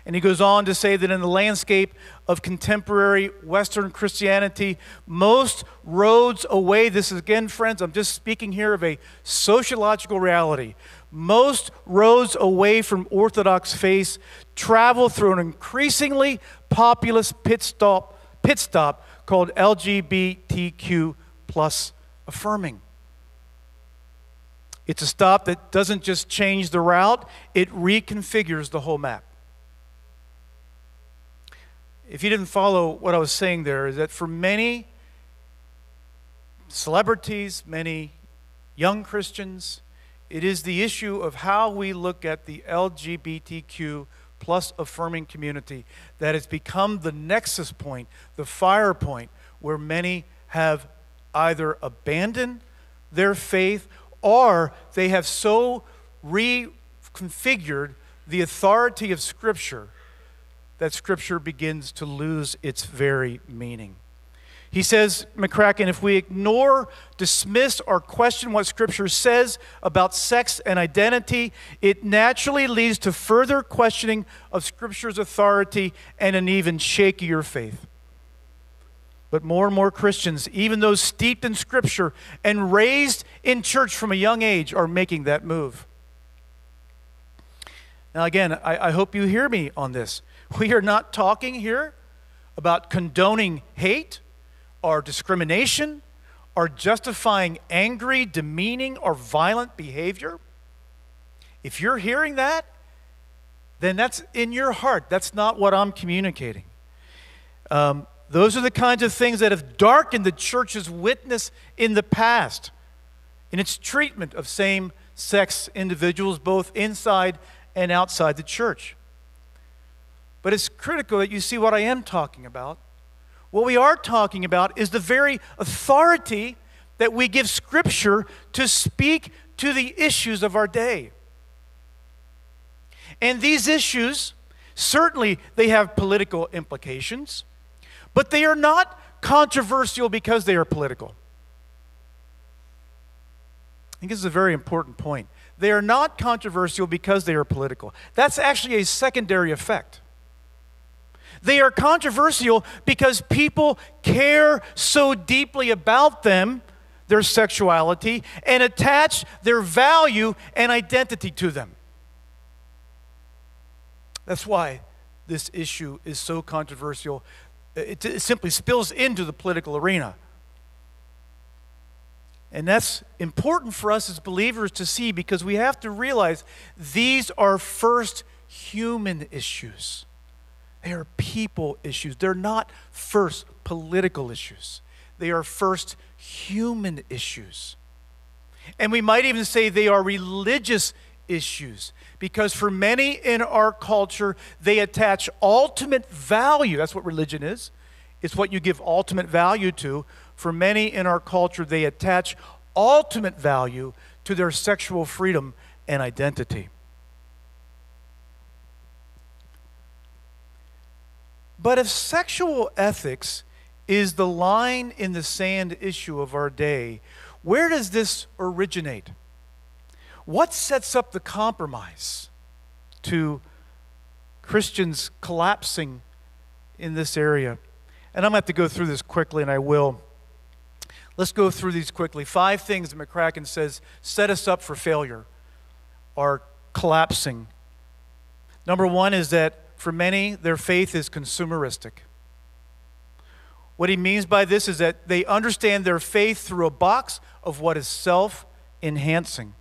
And he goes on to say that in the landscape of contemporary Western Christianity, most roads away, this is again, friends, I'm just speaking here of a sociological reality. Most roads away from Orthodox faith travel through an increasingly populous pit stop, pit stop called LGBTQ plus affirming. It's a stop that doesn't just change the route, it reconfigures the whole map. If you didn't follow what I was saying there, is that for many celebrities, many young Christians, it is the issue of how we look at the LGBTQ plus affirming community that has become the nexus point, the fire point, where many have either abandon their faith or they have so reconfigured the authority of Scripture that Scripture begins to lose its very meaning. He says, McCracken, if we ignore, dismiss, or question what Scripture says about sex and identity, it naturally leads to further questioning of Scripture's authority and an even shakier faith. But more and more Christians, even those steeped in Scripture and raised in church from a young age, are making that move. Now, again, I, I hope you hear me on this. We are not talking here about condoning hate or discrimination or justifying angry, demeaning, or violent behavior. If you're hearing that, then that's in your heart. That's not what I'm communicating. Um, those are the kinds of things that have darkened the church's witness in the past in its treatment of same sex individuals, both inside and outside the church. But it's critical that you see what I am talking about. What we are talking about is the very authority that we give Scripture to speak to the issues of our day. And these issues, certainly, they have political implications, but they are not controversial because they are political. I think this is a very important point. They are not controversial because they are political. That's actually a secondary effect. They are controversial because people care so deeply about them, their sexuality, and attach their value and identity to them. That's why this issue is so controversial. It, it simply spills into the political arena. And that's important for us as believers to see because we have to realize these are first human issues. They are people issues. They're not first political issues, they are first human issues. And we might even say they are religious issues because for many in our culture, they attach ultimate value. That's what religion is. It's what you give ultimate value to. For many in our culture, they attach ultimate value to their sexual freedom and identity. But if sexual ethics is the line in the sand issue of our day, where does this originate? What sets up the compromise to Christians collapsing in this area? And I'm going to have to go through this quickly, and I will. Let's go through these quickly. Five things that McCracken says set us up for failure are collapsing. Number one is that for many, their faith is consumeristic. What he means by this is that they understand their faith through a box of what is self enhancing.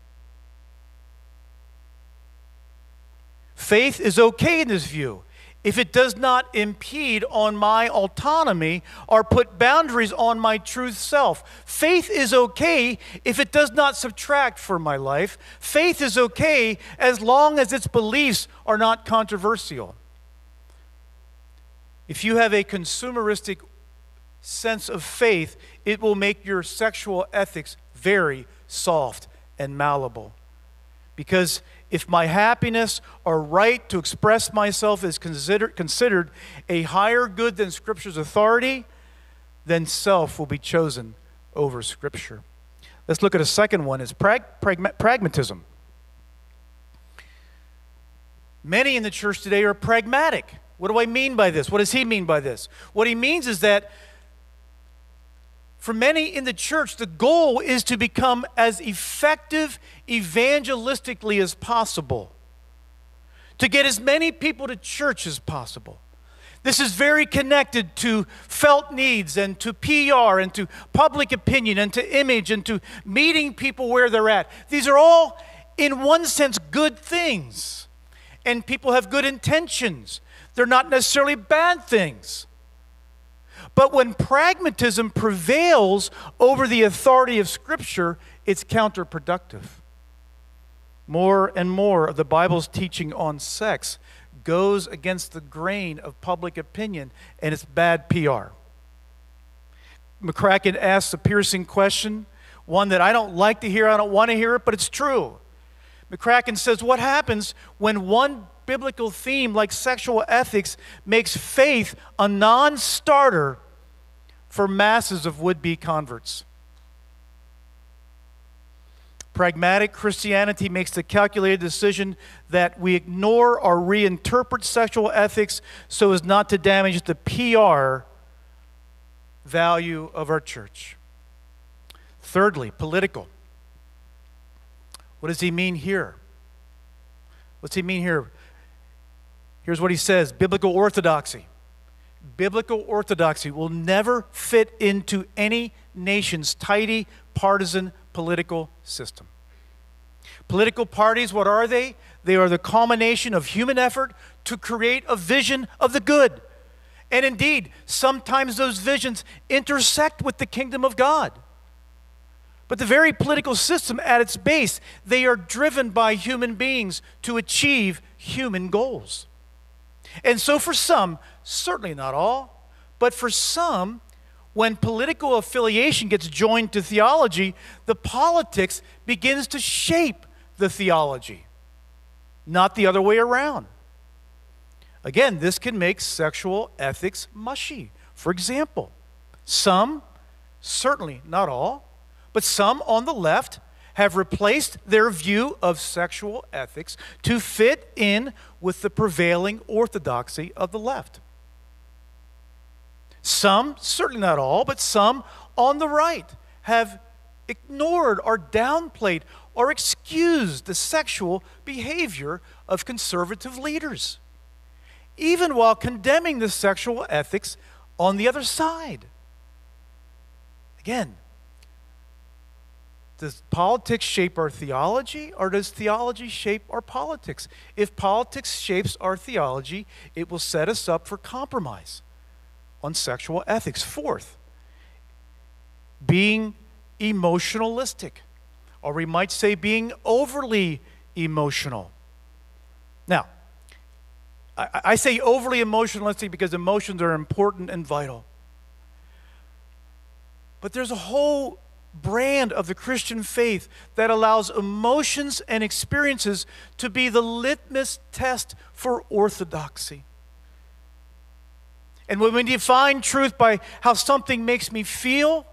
Faith is okay in this view if it does not impede on my autonomy or put boundaries on my true self. Faith is okay if it does not subtract for my life. Faith is okay as long as its beliefs are not controversial. If you have a consumeristic sense of faith, it will make your sexual ethics very soft and malleable. Because if my happiness or right to express myself is considered, considered a higher good than Scripture's authority, then self will be chosen over Scripture. Let's look at a second one is prag- pragma- pragmatism. Many in the church today are pragmatic. What do I mean by this? What does he mean by this? What he means is that for many in the church, the goal is to become as effective evangelistically as possible, to get as many people to church as possible. This is very connected to felt needs and to PR and to public opinion and to image and to meeting people where they're at. These are all, in one sense, good things. And people have good intentions. They're not necessarily bad things. But when pragmatism prevails over the authority of Scripture, it's counterproductive. More and more of the Bible's teaching on sex goes against the grain of public opinion, and it's bad PR. McCracken asks a piercing question, one that I don't like to hear, I don't want to hear it, but it's true. McCracken says, What happens when one biblical theme like sexual ethics makes faith a non starter for masses of would be converts? Pragmatic Christianity makes the calculated decision that we ignore or reinterpret sexual ethics so as not to damage the PR value of our church. Thirdly, political. What does he mean here? What's he mean here? Here's what he says biblical orthodoxy. Biblical orthodoxy will never fit into any nation's tidy, partisan political system. Political parties, what are they? They are the culmination of human effort to create a vision of the good. And indeed, sometimes those visions intersect with the kingdom of God. But the very political system at its base, they are driven by human beings to achieve human goals. And so, for some, certainly not all, but for some, when political affiliation gets joined to theology, the politics begins to shape the theology, not the other way around. Again, this can make sexual ethics mushy. For example, some, certainly not all, but some on the left have replaced their view of sexual ethics to fit in with the prevailing orthodoxy of the left. Some, certainly not all, but some on the right have ignored or downplayed or excused the sexual behavior of conservative leaders, even while condemning the sexual ethics on the other side. Again, does politics shape our theology or does theology shape our politics? If politics shapes our theology, it will set us up for compromise on sexual ethics. Fourth, being emotionalistic, or we might say being overly emotional. Now, I, I say overly emotionalistic because emotions are important and vital. But there's a whole brand of the Christian faith that allows emotions and experiences to be the litmus test for orthodoxy. And when we define truth by how something makes me feel,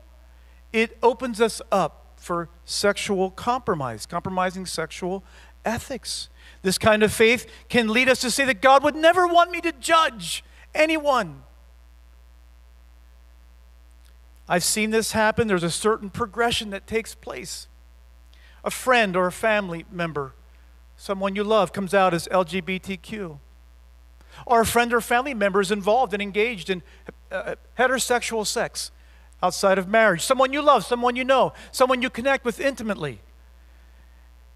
it opens us up for sexual compromise, compromising sexual ethics. This kind of faith can lead us to say that God would never want me to judge anyone. I've seen this happen. There's a certain progression that takes place. A friend or a family member, someone you love, comes out as LGBTQ. Or a friend or family member is involved and engaged in uh, heterosexual sex outside of marriage. Someone you love, someone you know, someone you connect with intimately.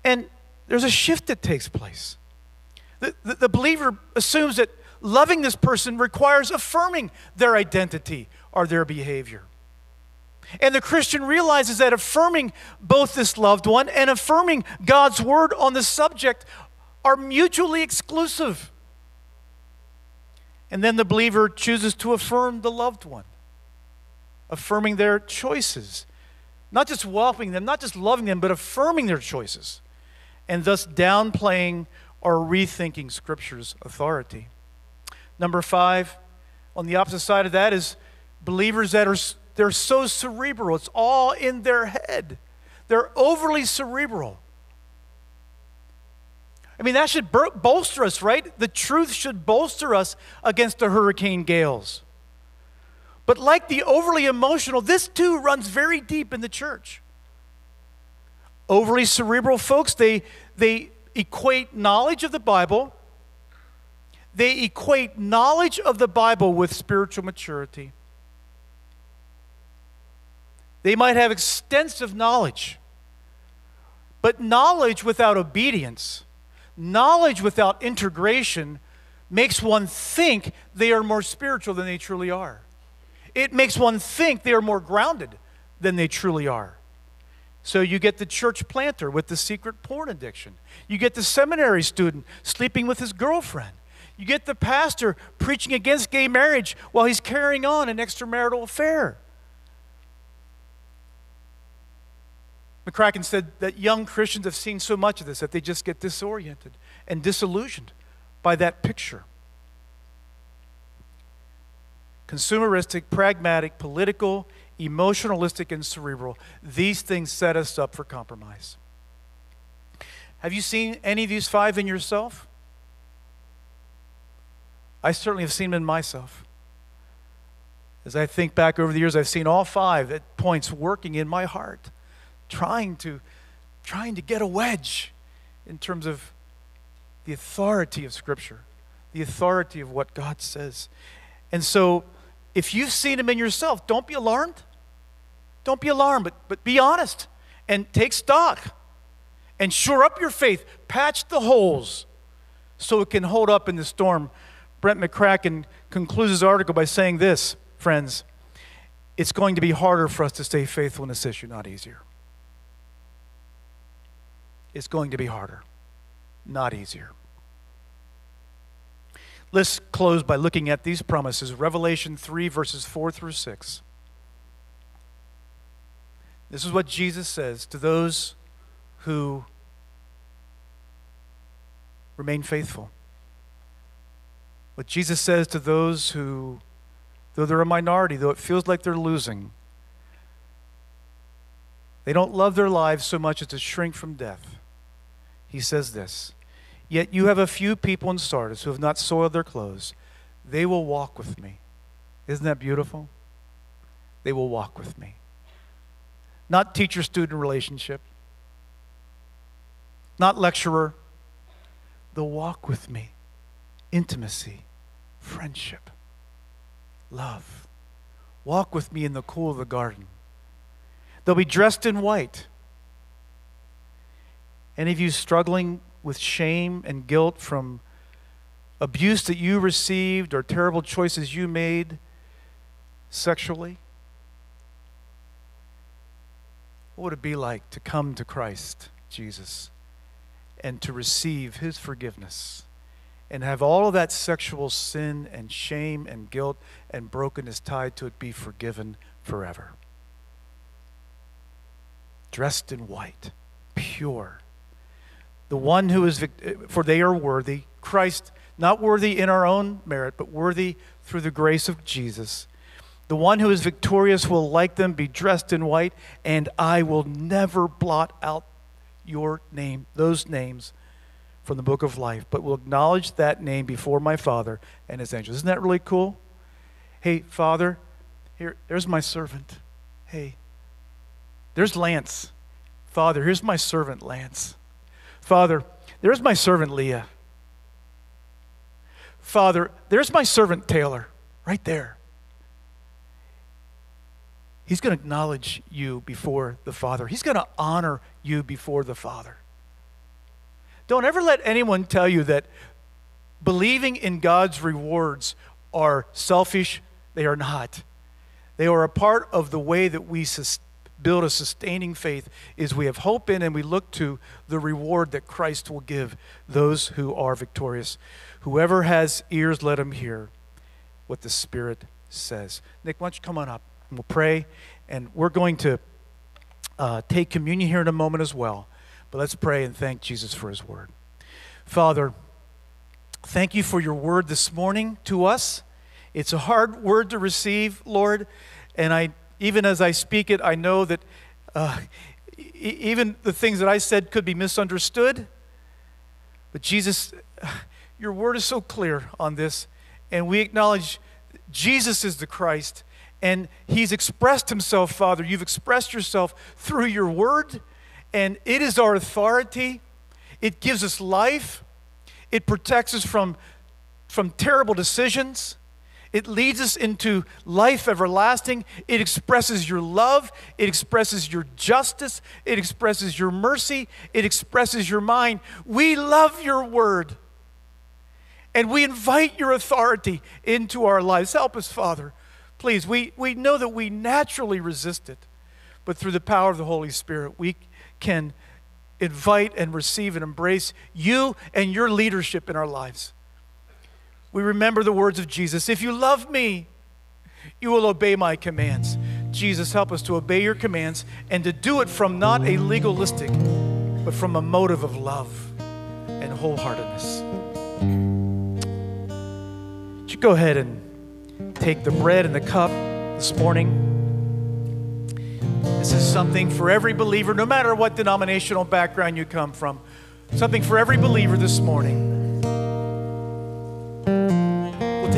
And there's a shift that takes place. The, the, the believer assumes that loving this person requires affirming their identity or their behavior. And the Christian realizes that affirming both this loved one and affirming God's word on the subject are mutually exclusive. And then the believer chooses to affirm the loved one, affirming their choices not just welcoming them, not just loving them, but affirming their choices, and thus downplaying or rethinking Scripture's authority. Number five, on the opposite side of that is believers that are they're so cerebral. It's all in their head. They're overly cerebral. I mean, that should bolster us, right? The truth should bolster us against the hurricane gales. But like the overly emotional, this too runs very deep in the church. Overly cerebral folks, they, they equate knowledge of the Bible, they equate knowledge of the Bible with spiritual maturity. They might have extensive knowledge, but knowledge without obedience, knowledge without integration, makes one think they are more spiritual than they truly are. It makes one think they are more grounded than they truly are. So you get the church planter with the secret porn addiction. You get the seminary student sleeping with his girlfriend. You get the pastor preaching against gay marriage while he's carrying on an extramarital affair. McCracken said that young Christians have seen so much of this that they just get disoriented and disillusioned by that picture. Consumeristic, pragmatic, political, emotionalistic, and cerebral. These things set us up for compromise. Have you seen any of these five in yourself? I certainly have seen them in myself. As I think back over the years, I've seen all five at points working in my heart trying to, trying to get a wedge in terms of the authority of Scripture, the authority of what God says. And so, if you've seen them in yourself, don't be alarmed. Don't be alarmed, but, but be honest and take stock and shore up your faith. Patch the holes so it can hold up in the storm. Brett McCracken concludes his article by saying this, friends it's going to be harder for us to stay faithful in this issue, not easier is going to be harder, not easier. Let's close by looking at these promises Revelation 3, verses 4 through 6. This is what Jesus says to those who remain faithful. What Jesus says to those who, though they're a minority, though it feels like they're losing, they don't love their lives so much as to shrink from death he says this Yet you have a few people in Sardis who have not soiled their clothes. They will walk with me. Isn't that beautiful? They will walk with me. Not teacher student relationship, not lecturer. They'll walk with me. Intimacy, friendship, love. Walk with me in the cool of the garden. They'll be dressed in white. Any of you struggling with shame and guilt from abuse that you received or terrible choices you made sexually? What would it be like to come to Christ, Jesus, and to receive his forgiveness and have all of that sexual sin and shame and guilt and brokenness tied to it be forgiven forever? Dressed in white, pure the one who is, for they are worthy. Christ, not worthy in our own merit, but worthy through the grace of Jesus. The one who is victorious will, like them, be dressed in white, and I will never blot out your name, those names from the book of life, but will acknowledge that name before my Father and his angels. Isn't that really cool? Hey, Father, here, there's my servant. Hey, there's Lance. Father, here's my servant, Lance. Father, there's my servant Leah. Father, there's my servant Taylor, right there. He's going to acknowledge you before the Father. He's going to honor you before the Father. Don't ever let anyone tell you that believing in God's rewards are selfish. They are not. They are a part of the way that we sustain build a sustaining faith is we have hope in and we look to the reward that Christ will give those who are victorious. Whoever has ears, let him hear what the Spirit says. Nick, why don't you come on up and we'll pray. And we're going to uh, take communion here in a moment as well. But let's pray and thank Jesus for his word. Father, thank you for your word this morning to us. It's a hard word to receive, Lord, and I even as I speak it, I know that uh, e- even the things that I said could be misunderstood. But Jesus, your word is so clear on this, and we acknowledge Jesus is the Christ, and He's expressed Himself, Father. You've expressed yourself through your word, and it is our authority. It gives us life, it protects us from, from terrible decisions. It leads us into life everlasting. It expresses your love. It expresses your justice. It expresses your mercy. It expresses your mind. We love your word. And we invite your authority into our lives. Help us, Father. Please, we, we know that we naturally resist it, but through the power of the Holy Spirit, we can invite and receive and embrace you and your leadership in our lives we remember the words of Jesus If you love me, you will obey my commands. Jesus, help us to obey your commands and to do it from not a legalistic, but from a motive of love and wholeheartedness. Would you go ahead and take the bread and the cup this morning? This is something for every believer, no matter what denominational background you come from. Something for every believer this morning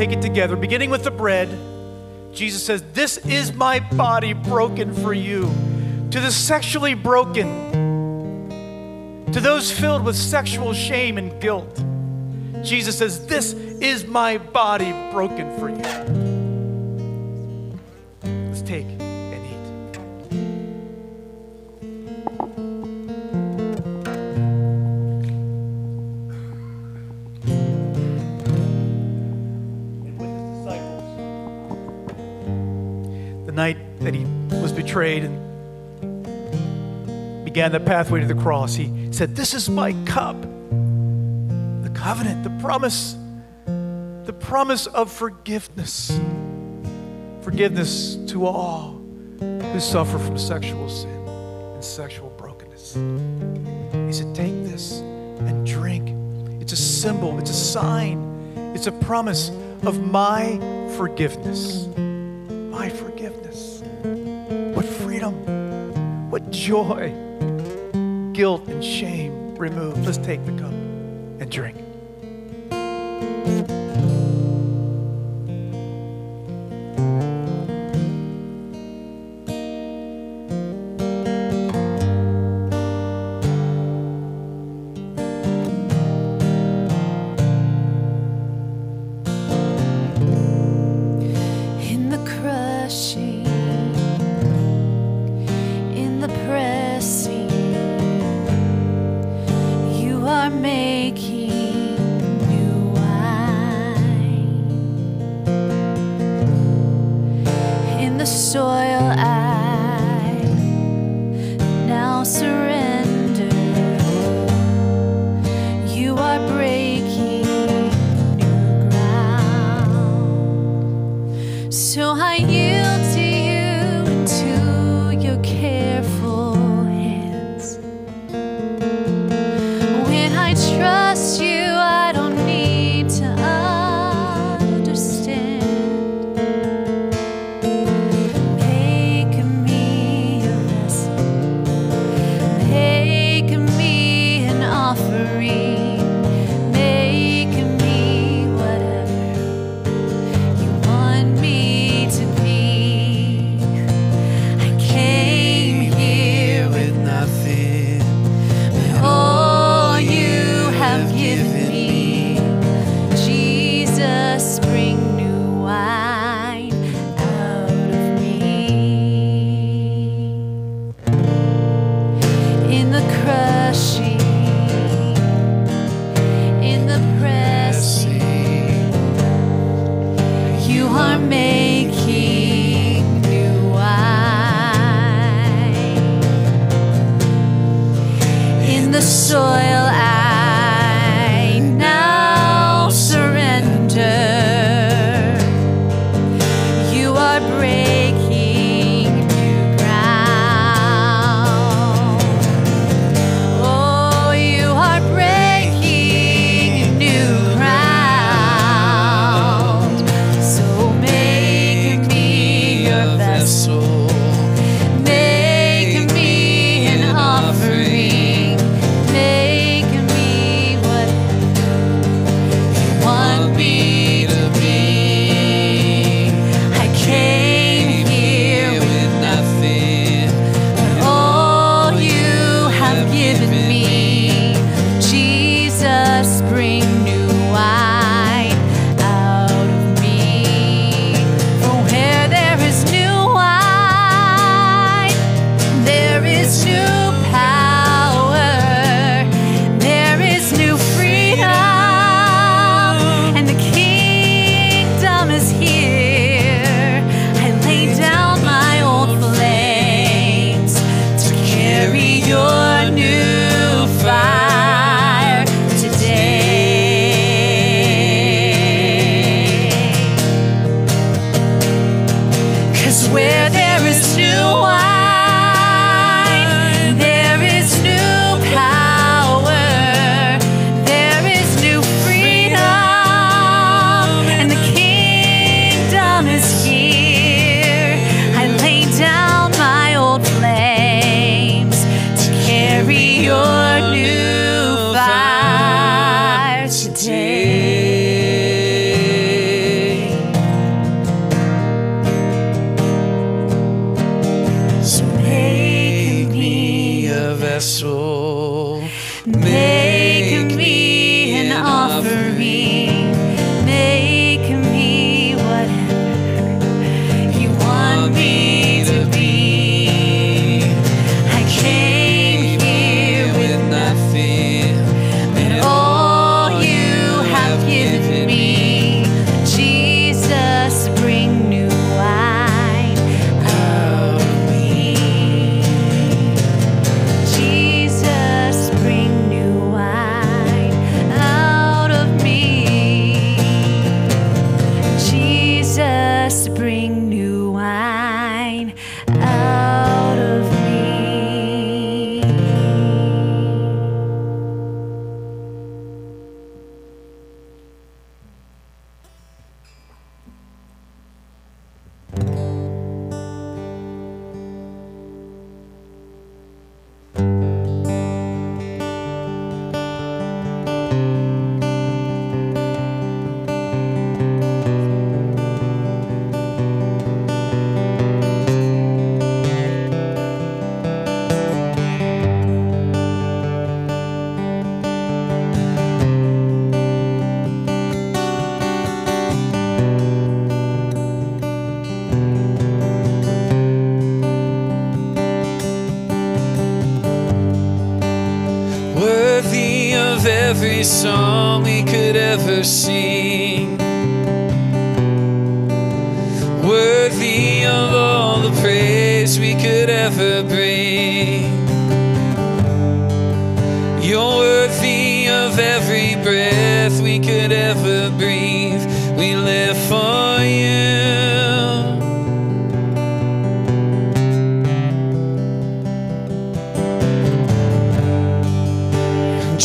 take it together, beginning with the bread. Jesus says, This is my body broken for you. To the sexually broken, to those filled with sexual shame and guilt, Jesus says, This is my body broken for you. Let's take. Night that he was betrayed and began the pathway to the cross, he said, This is my cup, the covenant, the promise, the promise of forgiveness. Forgiveness to all who suffer from sexual sin and sexual brokenness. He said, Take this and drink. It's a symbol, it's a sign, it's a promise of my forgiveness. My forgiveness. What freedom, what joy, guilt, and shame removed. Let's take the cup and drink.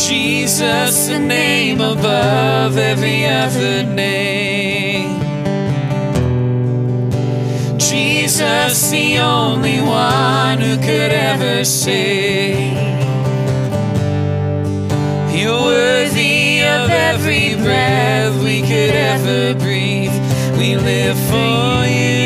Jesus, the name above every other name. Jesus, the only one who could ever save. You're worthy of every breath we could ever breathe. We live for you.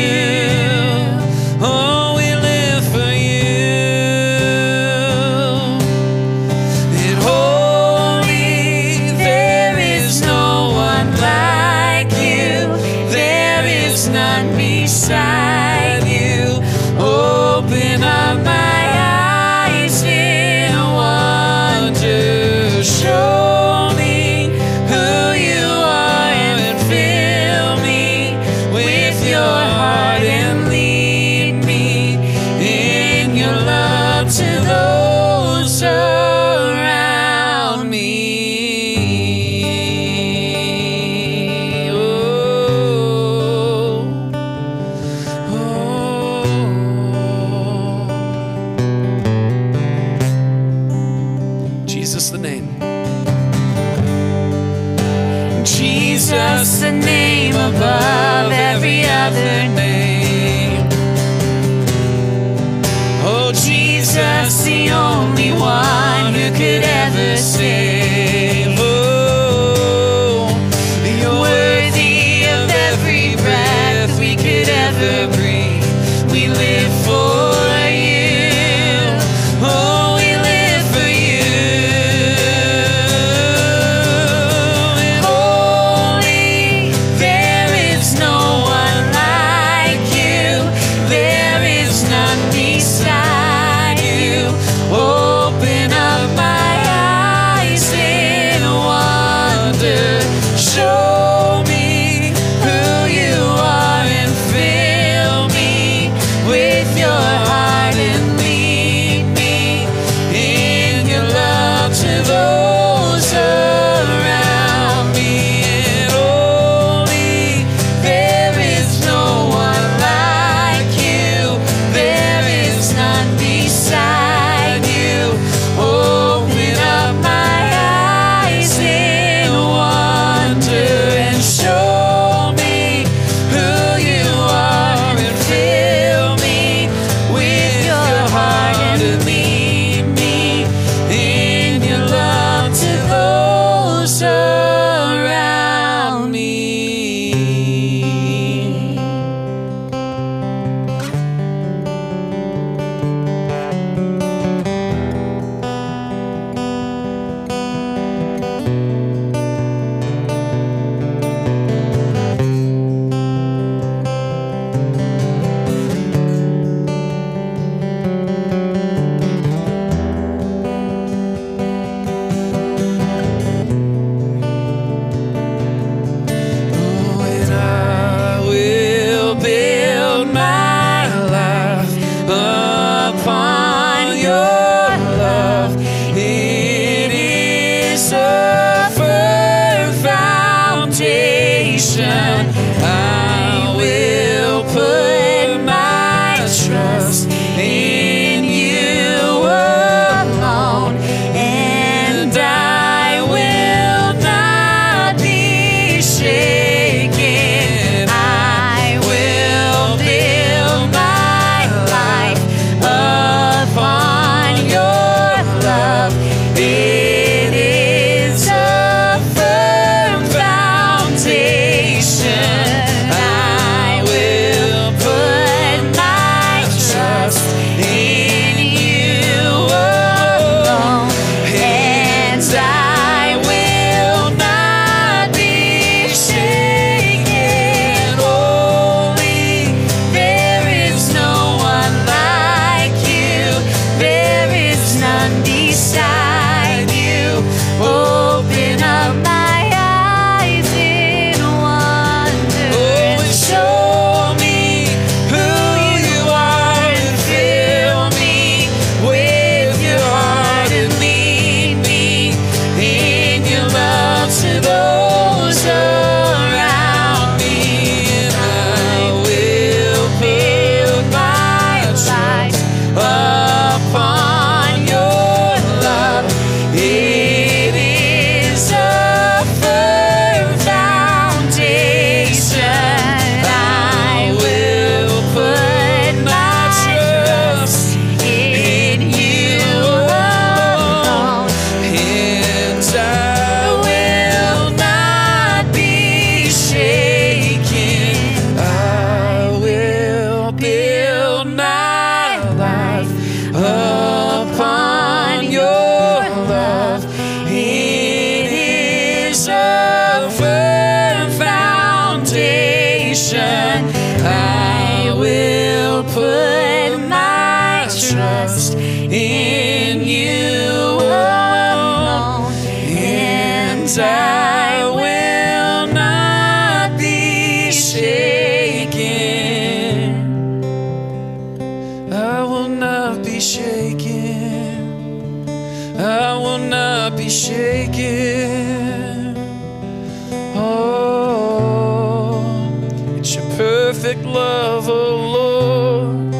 perfect love, O Lord,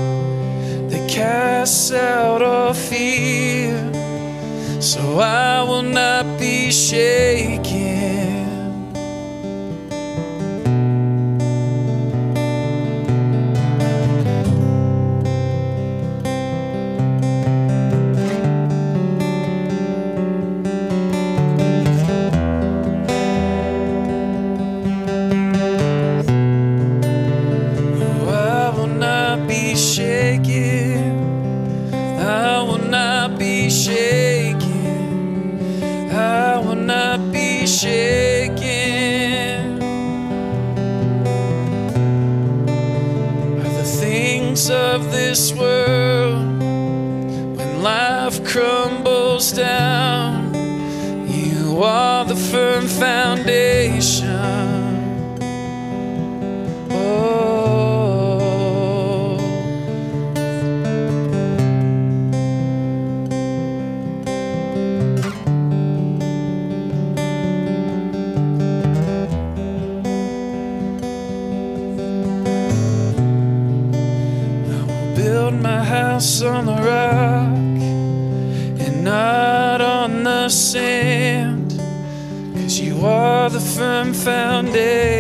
that casts out all fear. So I will not be shaken. found it.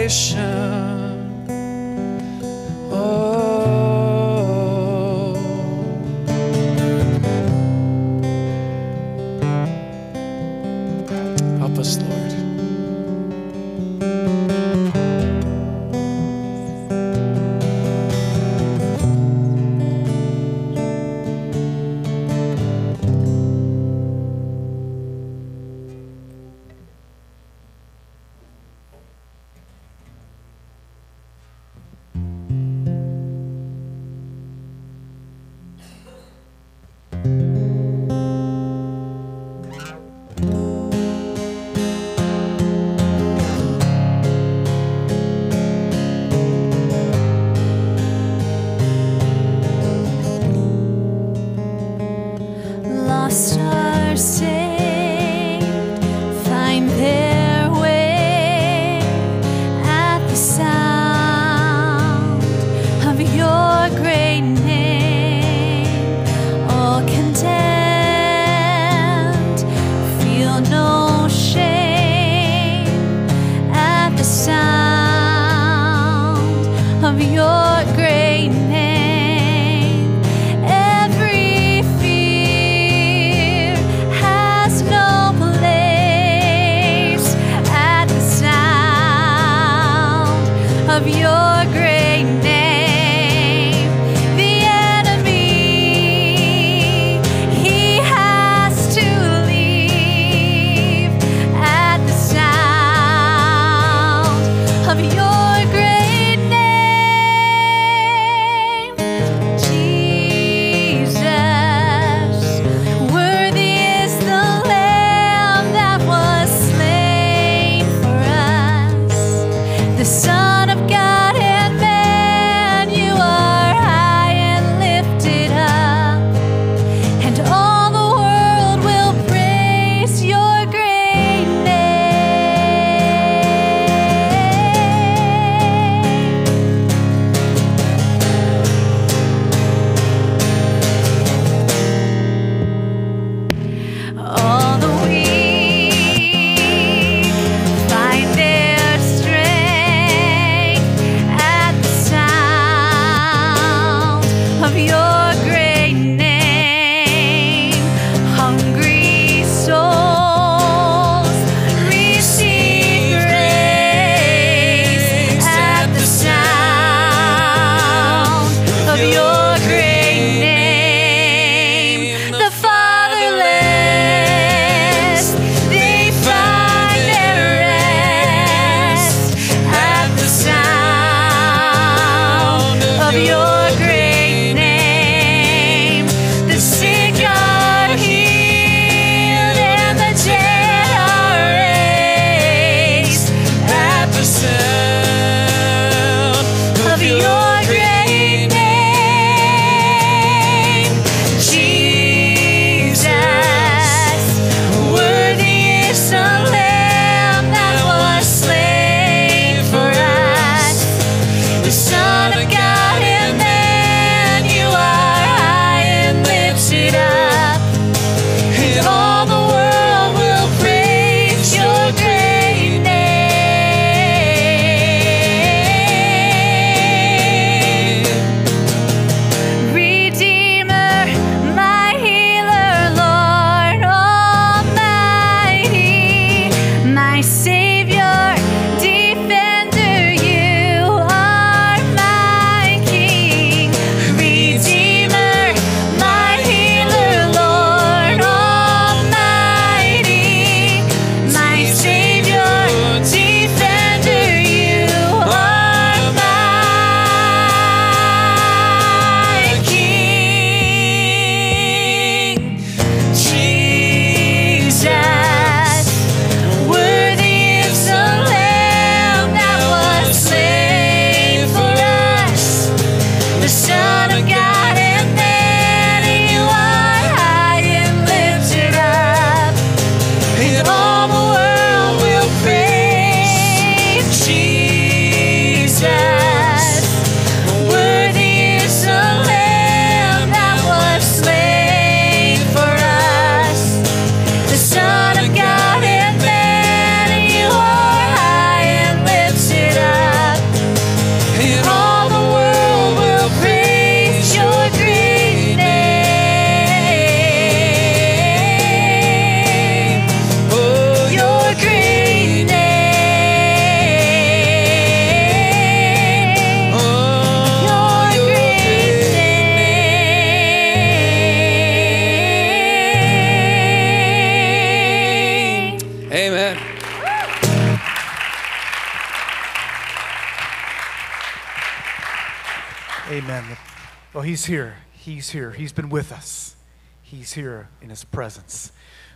He's here. He's been with us. He's here in his presence,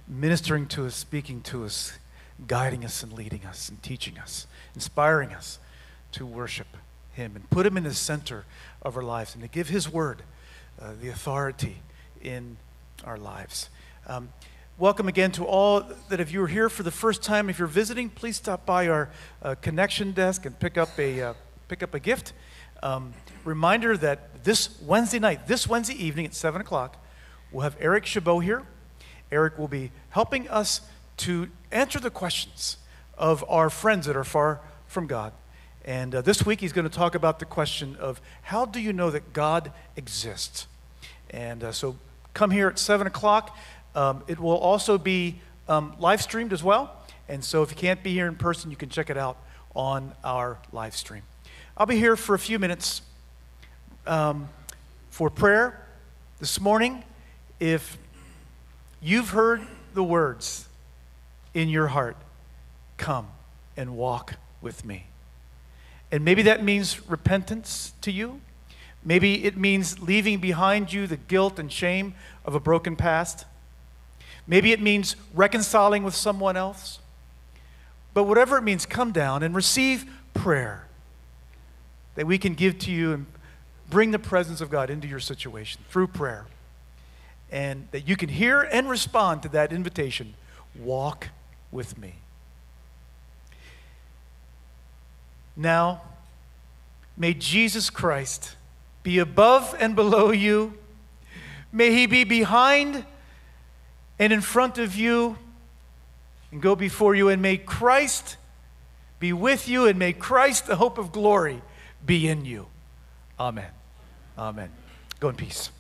ministering to us, speaking to us, guiding us and leading us and teaching us, inspiring us to worship him and put him in the center of our lives and to give his word uh, the authority in our lives. Um, welcome again to all that if you're here for the first time, if you're visiting, please stop by our uh, connection desk and pick up a, uh, pick up a gift. Um, reminder that this Wednesday night, this Wednesday evening at 7 o'clock, we'll have Eric Chabot here. Eric will be helping us to answer the questions of our friends that are far from God. And uh, this week he's going to talk about the question of how do you know that God exists? And uh, so come here at 7 o'clock. Um, it will also be um, live streamed as well. And so if you can't be here in person, you can check it out on our live stream. I'll be here for a few minutes um, for prayer this morning. If you've heard the words in your heart, come and walk with me. And maybe that means repentance to you. Maybe it means leaving behind you the guilt and shame of a broken past. Maybe it means reconciling with someone else. But whatever it means, come down and receive prayer that we can give to you and bring the presence of God into your situation through prayer. And that you can hear and respond to that invitation walk with me. Now, may Jesus Christ be above and below you. May he be behind and in front of you and go before you. And may Christ be with you and may Christ, the hope of glory, be in you. Amen. Amen. Go in peace.